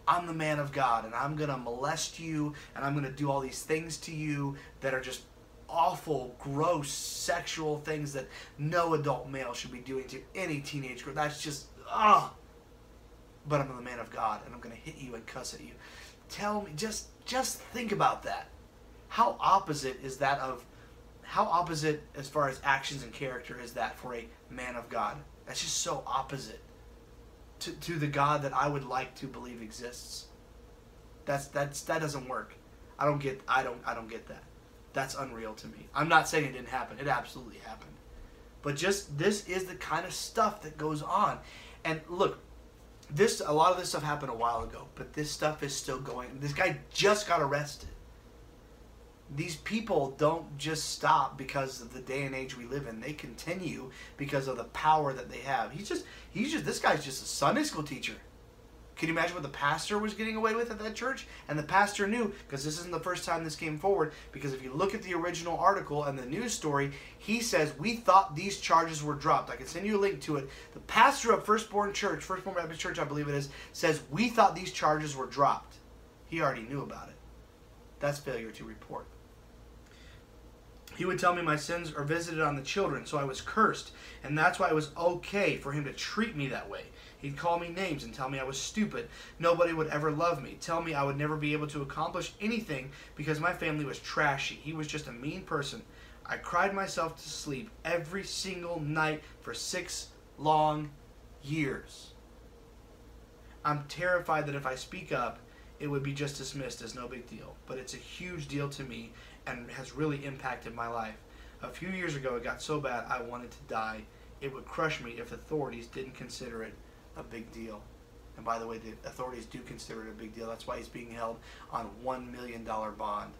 I'm the man of God and I'm going to molest you and I'm going to do all these things to you that are just awful, gross, sexual things that no adult male should be doing to any teenage girl. That's just, ah. But I'm the man of God and I'm going to hit you and cuss at you. Tell me, just, just think about that. How opposite is that of, how opposite as far as actions and character is that for a man of God? That's just so opposite to, to the God that I would like to believe exists. That's that's that doesn't work. I don't get I don't I don't get that. That's unreal to me. I'm not saying it didn't happen. It absolutely happened. But just this is the kind of stuff that goes on. And look, this a lot of this stuff happened a while ago, but this stuff is still going. This guy just got arrested these people don't just stop because of the day and age we live in. They continue because of the power that they have. He's just he's just this guy's just a Sunday school teacher. Can you imagine what the pastor was getting away with at that church? And the pastor knew, because this isn't the first time this came forward, because if you look at the original article and the news story, he says, We thought these charges were dropped. I can send you a link to it. The pastor of Firstborn Church, Firstborn Baptist Church, I believe it is, says, We thought these charges were dropped. He already knew about it. That's failure to report. He would tell me my sins are visited on the children, so I was cursed, and that's why it was okay for him to treat me that way. He'd call me names and tell me I was stupid. Nobody would ever love me. Tell me I would never be able to accomplish anything because my family was trashy. He was just a mean person. I cried myself to sleep every single night for six long years. I'm terrified that if I speak up, it would be just dismissed as no big deal. But it's a huge deal to me and has really impacted my life. A few years ago, it got so bad I wanted to die. It would crush me if authorities didn't consider it a big deal. And by the way, the authorities do consider it a big deal. That's why he's being held on one million dollar bond.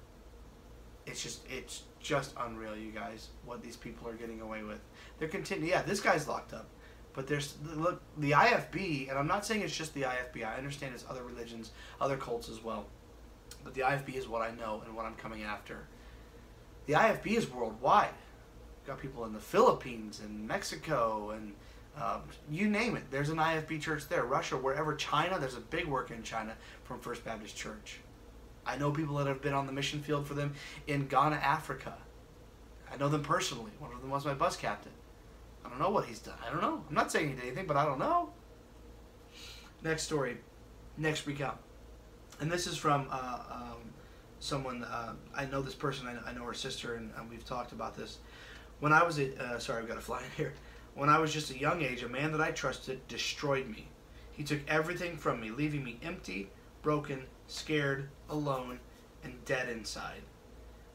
It's just it's just unreal, you guys, what these people are getting away with. They're continuing. Yeah, this guy's locked up, but there's look the IFB, and I'm not saying it's just the IFB. I understand it's other religions, other cults as well, but the IFB is what I know and what I'm coming after. The IFB is worldwide. got people in the Philippines and Mexico and um, you name it. There's an IFB church there. Russia, wherever. China, there's a big work in China from First Baptist Church. I know people that have been on the mission field for them in Ghana, Africa. I know them personally. One of them was my bus captain. I don't know what he's done. I don't know. I'm not saying he did anything, but I don't know. Next story. Next recount. And this is from uh, um, someone, uh, I know this person, I know, I know her sister, and, and, we've talked about this. When I was, a, uh, sorry, I've got a fly in here. When I was just a young age, a man that I trusted destroyed me. He took everything from me, leaving me empty, broken, scared, alone, and dead inside.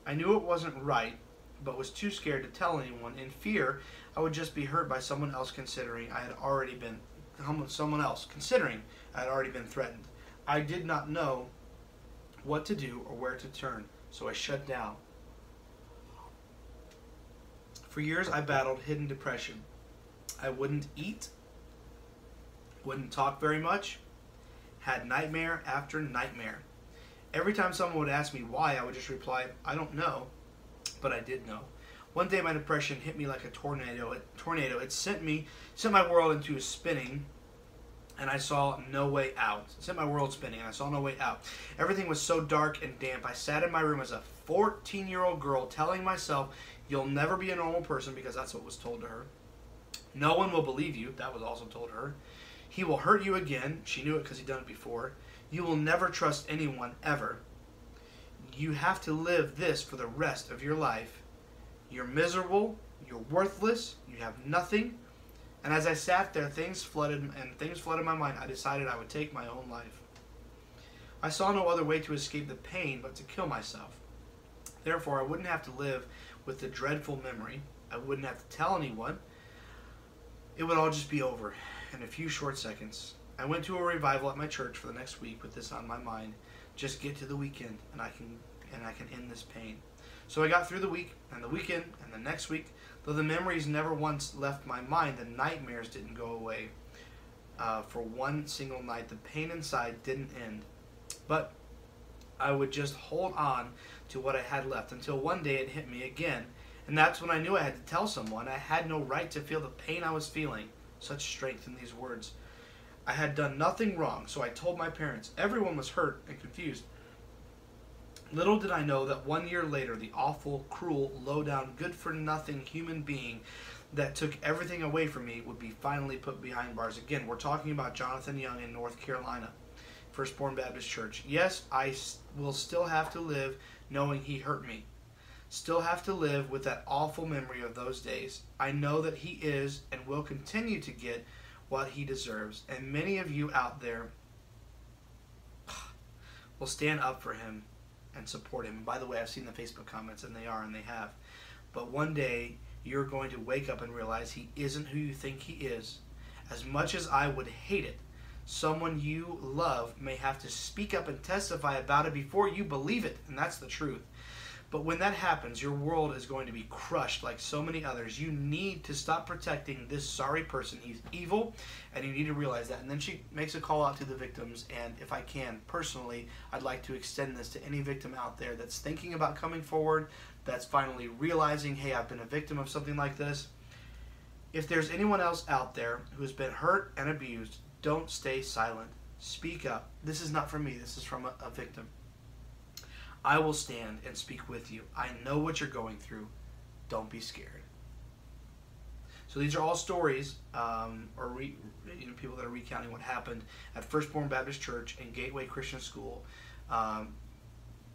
I knew it wasn't right, but was too scared to tell anyone. In fear, I would just be hurt by someone else considering I had already been someone else considering I had already been threatened. I did not know what to do or where to turn, so I shut down. For years I battled hidden depression. I wouldn't eat, wouldn't talk very much, had nightmare after nightmare. Every time someone would ask me why, I would just reply, I don't know, but I did know. One day my depression hit me like a tornado. It, tornado. It sent me, sent my world into a spinning, and I saw no way out. It sent my world spinning, and I saw no way out. Everything was so dark and damp. I sat in my room as a 14-year-old girl, telling myself, "You'll never be a normal person," because that's what was told to her. No one will believe you. That was also told her. He will hurt you again. She knew it because he'd done it before. You will never trust anyone ever. You have to live this for the rest of your life. You're miserable. You're worthless. You have nothing. And as I sat there, things flooded and things flooded my mind. I decided I would take my own life. I saw no other way to escape the pain but to kill myself. Therefore, I wouldn't have to live with the dreadful memory. I wouldn't have to tell anyone it would all just be over in a few short seconds. I went to a revival at my church for the next week with this on my mind. Just get to the weekend and I can and I can end this pain. So I got through the week and the weekend and the next week. Though the memories never once left my mind, the nightmares didn't go away. Uh, for one single night, the pain inside didn't end. But I would just hold on to what I had left until one day it hit me again and that's when I knew I had to tell someone. I had no right to feel the pain I was feeling. Such strength in these words. I had done nothing wrong, so I told my parents. Everyone was hurt and confused. Little did I know that one year later, the awful, cruel, low down, good for nothing human being that took everything away from me would be finally put behind bars. Again, we're talking about Jonathan Young in North Carolina, Firstborn Baptist Church. Yes, I will still have to live knowing he hurt me still have to live with that awful memory of those days. I know that he is and will continue to get what he deserves, and many of you out there will stand up for him and support him. And by the way, I've seen the Facebook comments, and they are, and they have. But one day, you're going to wake up and realize he isn't who you think he is. As much as I would hate it, someone you love may have to speak up and testify about it before you believe it, and that's the truth. But when that happens, your world is going to be crushed like so many others. You need to stop protecting this sorry person. He's evil, and you need to realize that. And then she makes a call out to the victims. And if I can, personally, I'd like to extend this to any victim out there that's thinking about coming forward, that's finally realizing, hey, I've been a victim of something like this. If there's anyone else out there who's been hurt and abused, don't stay silent. Speak up. This is not from me, this is from a, a victim. I will stand and speak with you. I know what you're going through. don't be scared. So these are all stories, um, or re, you know, people that are recounting what happened at Firstborn Baptist Church and Gateway Christian School um,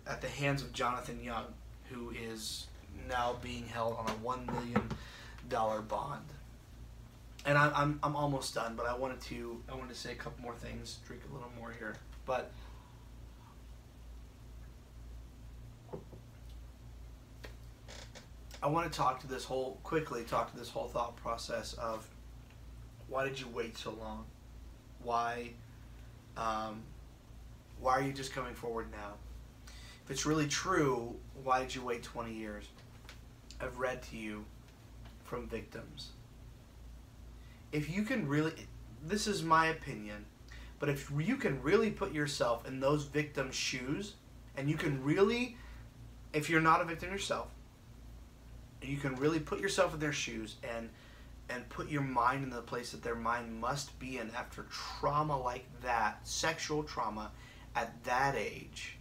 at the hands of Jonathan Young, who is now being held on a one million dollar bond. And I'm, I'm, I'm almost done, but I wanted to I wanted to say a couple more things, drink a little more here, but. I want to talk to this whole quickly talk to this whole thought process of why did you wait so long? Why um, why are you just coming forward now? If it's really true, why did you wait 20 years? I've read to you from victims. If you can really, this is my opinion, but if you can really put yourself in those victims' shoes, and you can really, if you're not a victim yourself, you can really put yourself in their shoes and and put your mind in the place that their mind must be in after trauma like that, sexual trauma at that age,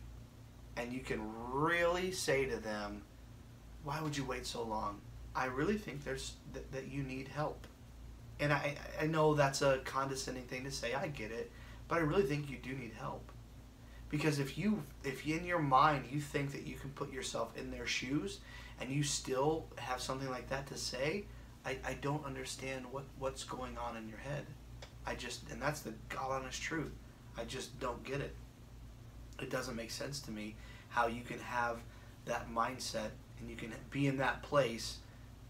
and you can really say to them, "Why would you wait so long? I really think there's th- that you need help." And I I know that's a condescending thing to say. I get it, but I really think you do need help. Because if you if in your mind you think that you can put yourself in their shoes and you still have something like that to say, I, I don't understand what, what's going on in your head. I just, and that's the God honest truth. I just don't get it. It doesn't make sense to me how you can have that mindset and you can be in that place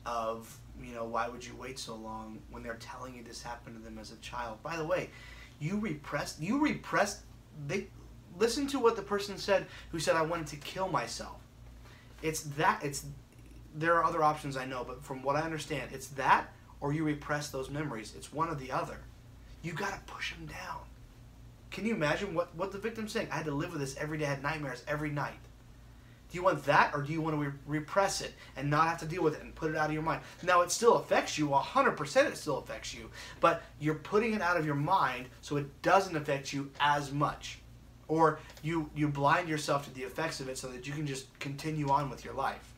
of, you know, why would you wait so long when they're telling you this happened to them as a child? By the way, you repressed, you repressed, they, listen to what the person said who said, I wanted to kill myself it's that it's there are other options I know, but from what I understand, it's that or you repress those memories. It's one or the other. You got to push them down. Can you imagine what, what the victim's saying? I had to live with this every day, I had nightmares every night. Do you want that or do you want to re- repress it and not have to deal with it and put it out of your mind? Now, it still affects you, 100% it still affects you, but you're putting it out of your mind so it doesn't affect you as much or you you blind yourself to the effects of it so that you can just continue on with your life.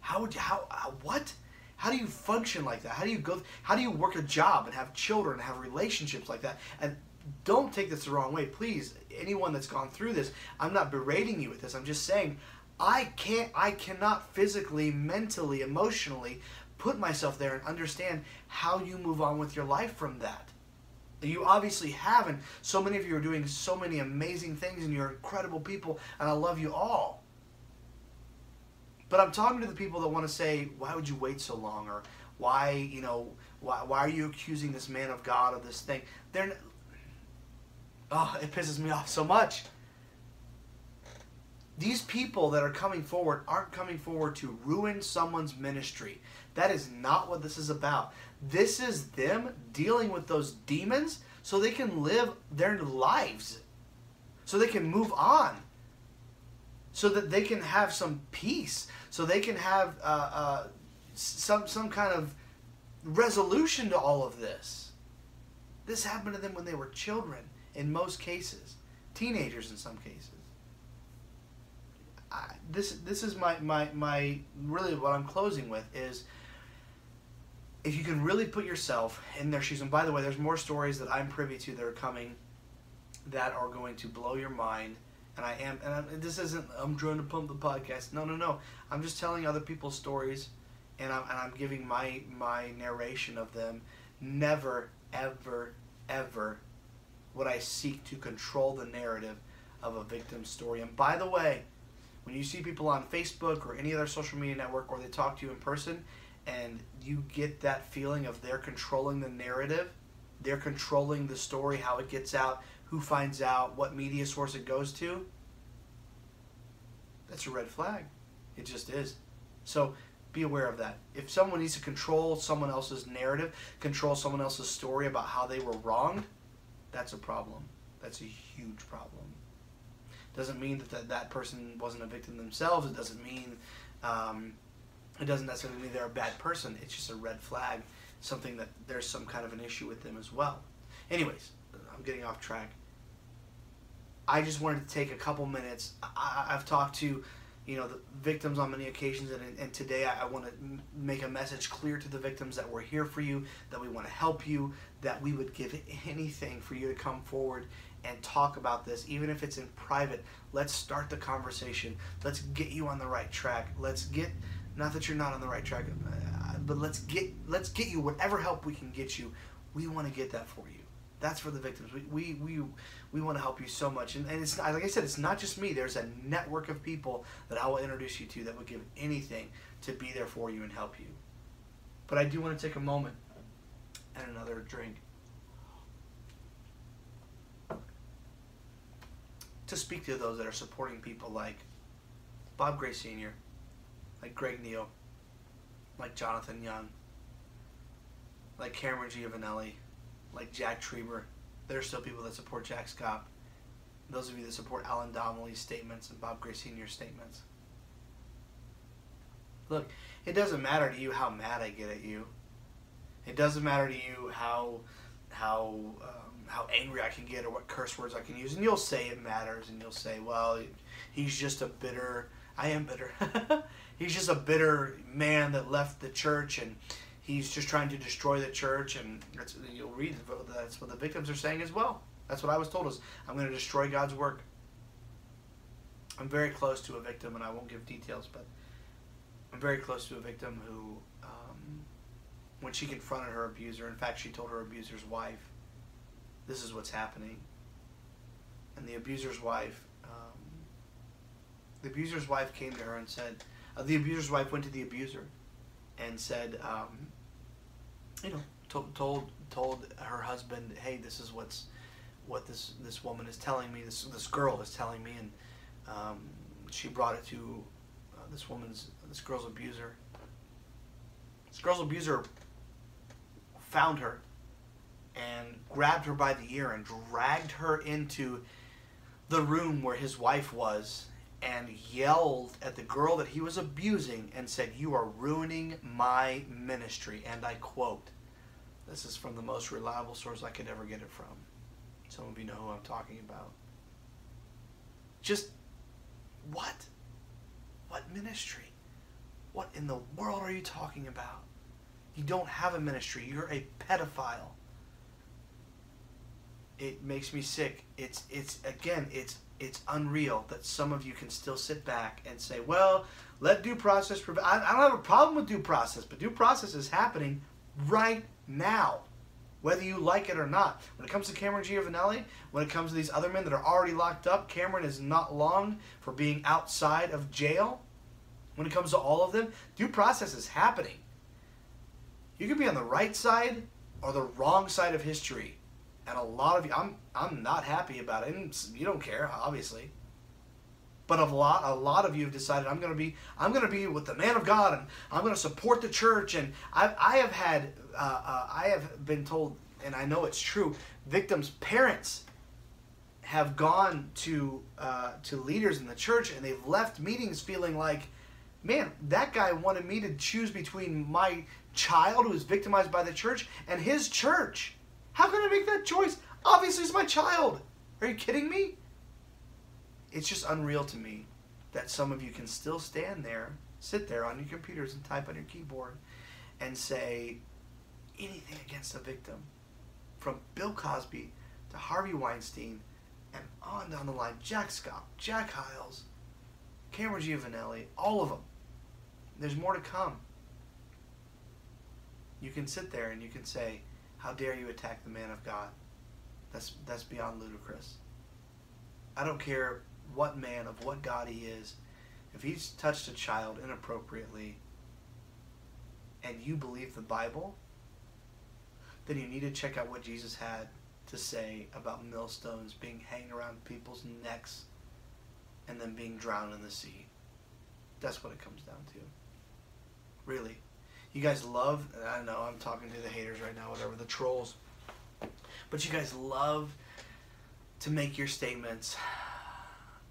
How would you how, how what? How do you function like that? How do you go how do you work a job and have children and have relationships like that? And don't take this the wrong way. Please anyone that's gone through this i'm not berating you with this. I'm just saying i can't i cannot physically mentally emotionally put myself there and understand how you move on with your life from that you obviously haven't. so many of you are doing so many amazing things, and you're incredible people, and I love you all. But I'm talking to the people that want to say, why would you wait so long? Or why, you know, why, why are you accusing this man of God of this thing? They're, oh, it pisses me off so much. These people that are coming forward aren't coming forward to ruin someone's ministry. That is not what this is about. This is them dealing with those demons so they can live their lives, so they can move on, so that they can have some peace, so they can have uh, uh, some some kind of resolution to all of this. This happened to them when they were children, in most cases, teenagers in some cases. This this is my, my my really what I'm closing with is if you can really put yourself in their shoes, and by the way, there's more stories that I'm privy to that are coming that are going to blow your mind. And I am, and I'm, this isn't, I'm trying to pump the podcast. No, no, no. I'm just telling other people's stories, and I'm, and I'm giving my, my narration of them. Never, ever, ever would I seek to control the narrative of a victim's story. And by the way, when you see people on Facebook or any other social media network, or they talk to you in person, and you get that feeling of they're controlling the narrative, they're controlling the story, how it gets out, who finds out, what media source it goes to, that's a red flag. It just is. So be aware of that. If someone needs to control someone else's narrative, control someone else's story about how they were wronged, that's a problem. That's a huge problem. Doesn't mean that that, that person wasn't a victim themselves. It doesn't mean um, it doesn't necessarily mean they're a bad person. It's just a red flag, something that there's some kind of an issue with them as well. Anyways, I'm getting off track. I just wanted to take a couple minutes. I, have talked to, you know the victims on many occasions and, and today i, I want to make a message clear to the victims that we're here for you that we want to help you that we would give anything for you to come forward and talk about this even if it's in private let's start the conversation let's get you on the right track let's get not that you're not on the right track uh, but let's get let's get you whatever help we can get you we want to get that for you that's for the victims. We we we, we want to help you so much, and, and it's like I said, it's not just me. There's a network of people that I will introduce you to that would give anything to be there for you and help you. But I do want to take a moment and another drink to speak to those that are supporting people like Bob Gray Sr., like Greg Neal, like Jonathan Young, like Cameron Giovanelli like Jack Trieber. There are still people that support Jack Scott. Those of you that support Alan Donnelly's statements and Bob Gray Sr.'s statements. Look, it doesn't matter to you how mad I get at you. It doesn't matter to you how how um, how angry I can get or what curse words I can use. And you'll say it matters, and you'll say, well, he's just a bitter. I am bitter. he's just a bitter man that left the church and he's just trying to destroy the church, and you'll read that's what the victims are saying as well. That's what I was told is I'm going to destroy God's work. I'm very close to a victim, and I won't give details, but I'm very close to a victim who, when she confronted her abuser, in fact, she told her abuser's wife, "This is what's happening." And the abuser's wife, um, the abuser's wife came to her and said, uh, the abuser's wife went to the abuser and said, um, you know, told told told her husband, "Hey, this is what's what this this woman is telling me. This this girl is telling me," and um, she brought it to uh, this woman's this girl's abuser. This girl's abuser found her and grabbed her by the ear and dragged her into the room where his wife was and yelled at the girl that he was abusing and said, You are ruining my ministry. And I quote, This is from the most reliable source I could ever get it from. Some of you know who I'm talking about. Just what? What ministry? What in the world are you talking about? You don't have a ministry. You're a pedophile. It makes me sick. It's it's again, it's it's unreal that some of you can still sit back and say, well, let due process prevail. I, I don't have a problem with due process, but due process is happening right now, whether you like it or not. When it comes to Cameron Giovanelli, when it comes to these other men that are already locked up, Cameron is not long for being outside of jail. When it comes to all of them, due process is happening. You could be on the right side or the wrong side of history and a lot of you, I'm I'm not happy about it. And you don't care, obviously. But a lot, a lot of you have decided I'm going to be, I'm going to be with the man of God, and I'm going to support the church. And I, I have had, uh, uh, I have been told, and I know it's true. Victims' parents have gone to uh, to leaders in the church, and they've left meetings feeling like, man, that guy wanted me to choose between my child who was victimized by the church and his church. How can I make that choice? Obviously, it's my child. Are you kidding me? It's just unreal to me that some of you can still stand there, sit there on your computers and type on your keyboard and say anything against a victim. From Bill Cosby to Harvey Weinstein and on down the line, Jack Scott, Jack Hyles, Cameron Giovanelli, all of them. There's more to come. You can sit there and you can say, how dare you attack the man of God? That's that's beyond ludicrous. I don't care what man of what God he is. If he's touched a child inappropriately and you believe the Bible, then you need to check out what Jesus had to say about millstones being hanged around people's necks and then being drowned in the sea. That's what it comes down to. Really you guys love I know I'm talking to the haters right now, whatever, the trolls. But you guys love to make your statements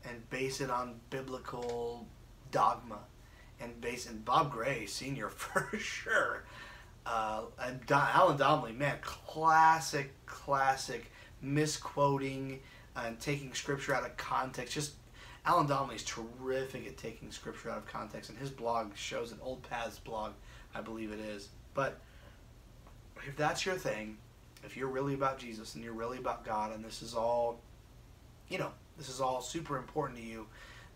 and base it on biblical dogma and base and Bob Gray Senior for sure. Uh, and Don, Alan Donnelly, man, classic, classic misquoting and taking scripture out of context. Just Alan Donnelly is terrific at taking scripture out of context, and his blog shows an Old Paths blog, I believe it is. But if that's your thing, if you're really about Jesus and you're really about God, and this is all, you know, this is all super important to you,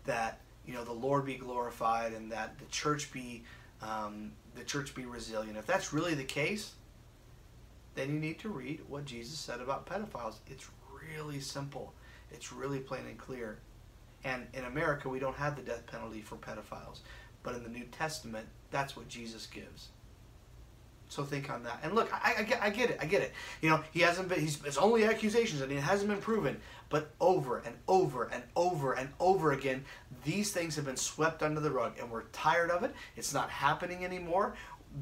that you know the Lord be glorified and that the church be um, the church be resilient. If that's really the case, then you need to read what Jesus said about pedophiles. It's really simple. It's really plain and clear. And in America, we don't have the death penalty for pedophiles, but in the New Testament, that's what Jesus gives. So think on that. And look, I, I, get, I get it. I get it. You know, he hasn't been. He's it's only accusations, and it hasn't been proven. But over and over and over and over again, these things have been swept under the rug, and we're tired of it. It's not happening anymore.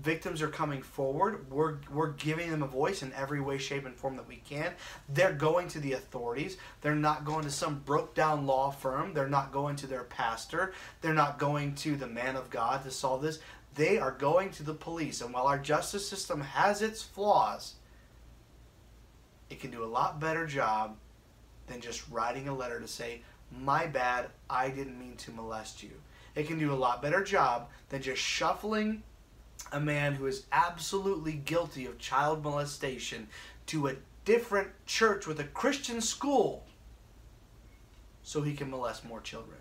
Victims are coming forward. We're we're giving them a voice in every way, shape, and form that we can. They're going to the authorities. They're not going to some broke down law firm. They're not going to their pastor. They're not going to the man of God to solve this they are going to the police. And while our justice system has its flaws, it can do a lot better job than just writing a letter to say, My bad, I didn't mean to molest you. It can do a lot better job than just shuffling a man who is absolutely guilty of child molestation to a different church with a Christian school so he can molest more children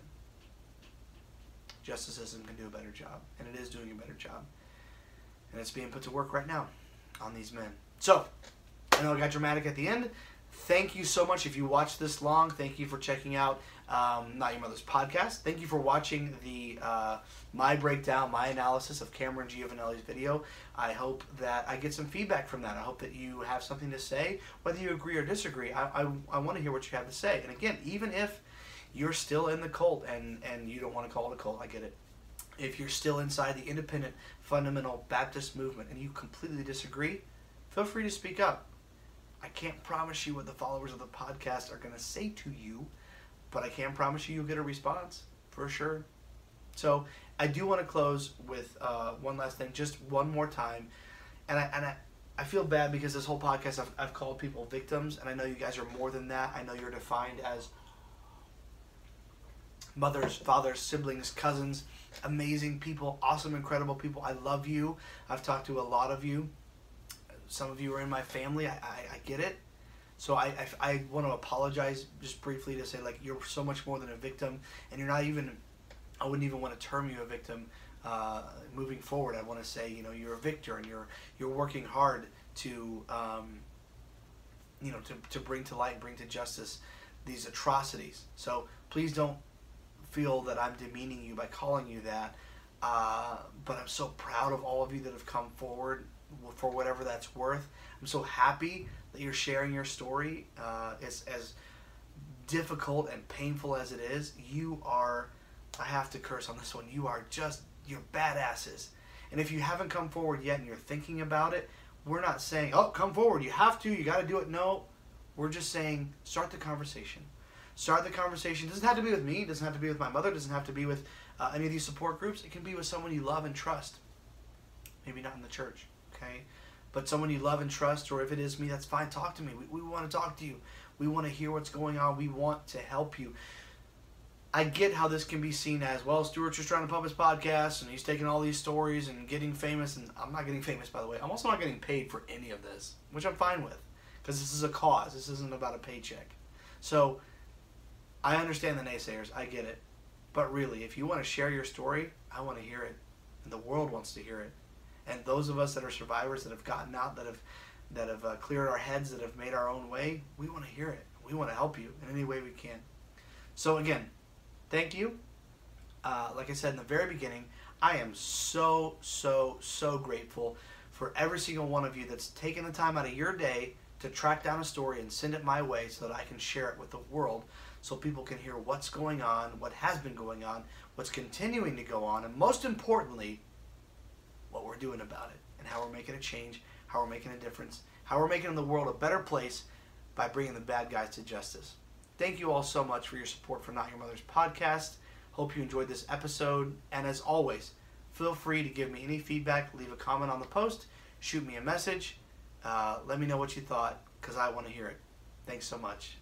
justice system can do a better job, and it is doing a better job. And it's being put to work right now on these men. So, I know I got dramatic at the end. Thank you so much if you watched this long. Thank you for checking out um, Not Your Mother's podcast. Thank you for watching the uh, my breakdown, my analysis of Cameron Giovanelli's video. I hope that I get some feedback from that. I hope that you have something to say, whether you agree or disagree. I, I, I want to hear what you have to say. And again, even if you're still in the cult and, and you don't want to call it a cult, I get it. If you're still inside the independent fundamental Baptist movement and you completely disagree, feel free to speak up. I can't promise you what the followers of the podcast are going to say to you, but I can promise you you'll get a response for sure. So I do want to close with uh, one last thing, just one more time, and I and I, I feel bad because this whole podcast I've, I've called people victims, and I know you guys are more than that. I know you're defined as mothers, fathers, siblings, cousins, amazing people, awesome, incredible people. I love you. I've talked to a lot of you. Some of you are in my family. I, I, I get it. So I, I, I want to apologize just briefly to say like you're so much more than a victim, and you're not even. I wouldn't even want to term you a victim. Uh, moving forward, I want to say you know you're a victor, and you're you're working hard to um, you know to, to bring to light, bring to justice these atrocities. So please don't feel that I'm demeaning you by calling you that. Uh, but I'm so proud of all of you that have come forward for whatever that's worth. I'm so happy that you're sharing your story. Uh, as, as difficult and painful as it is, you are, I have to curse on this one, you are just, you're badasses. And if you haven't come forward yet and you're thinking about it, we're not saying, oh, come forward, you have to, you got to do it. No, we're just saying, start the conversation start the conversation. It doesn't have to be with me. It doesn't have to be with my mother. It doesn't have to be with uh, any of these support groups. It can be with someone you love and trust. Maybe not in the church, okay? But someone you love and trust, or if it is me, that's fine. Talk to me. We, we want to talk to you. We want to hear what's going on. We want to help you. I get how this can be seen as well. Stuart's just trying to pub his podcast, and he's taking all these stories and getting famous. And I'm not getting famous, by the way. I'm also not getting paid for any of this, which I'm fine with, because this is a cause. This isn't about a paycheck. So I understand the naysayers. I get it. But really, if you want to share your story, I want to hear it. And the world wants to hear it. And those of us that are survivors that have gotten out, that have that have uh, cleared our heads, that have made our own way, we want to hear it. We want to help you in any way we can. So again, thank you. Uh, like I said in the very beginning, I am so so so grateful for every single one of you that's taken the time out of your day to track down a story and send it my way so that I can share it with the world so people can hear what's going on, what has been going on, what's continuing to go on, and most importantly, what we're doing about it and how we're making a change, how we're making a difference, how we're making the world a better place by bringing the bad guys to justice. Thank you all so much for your support for Not Your Mother's podcast. Hope you enjoyed this episode. And as always, feel free to give me any feedback, leave a comment on the post, shoot me a message. Uh, let me know what you thought because I want to hear it. Thanks so much.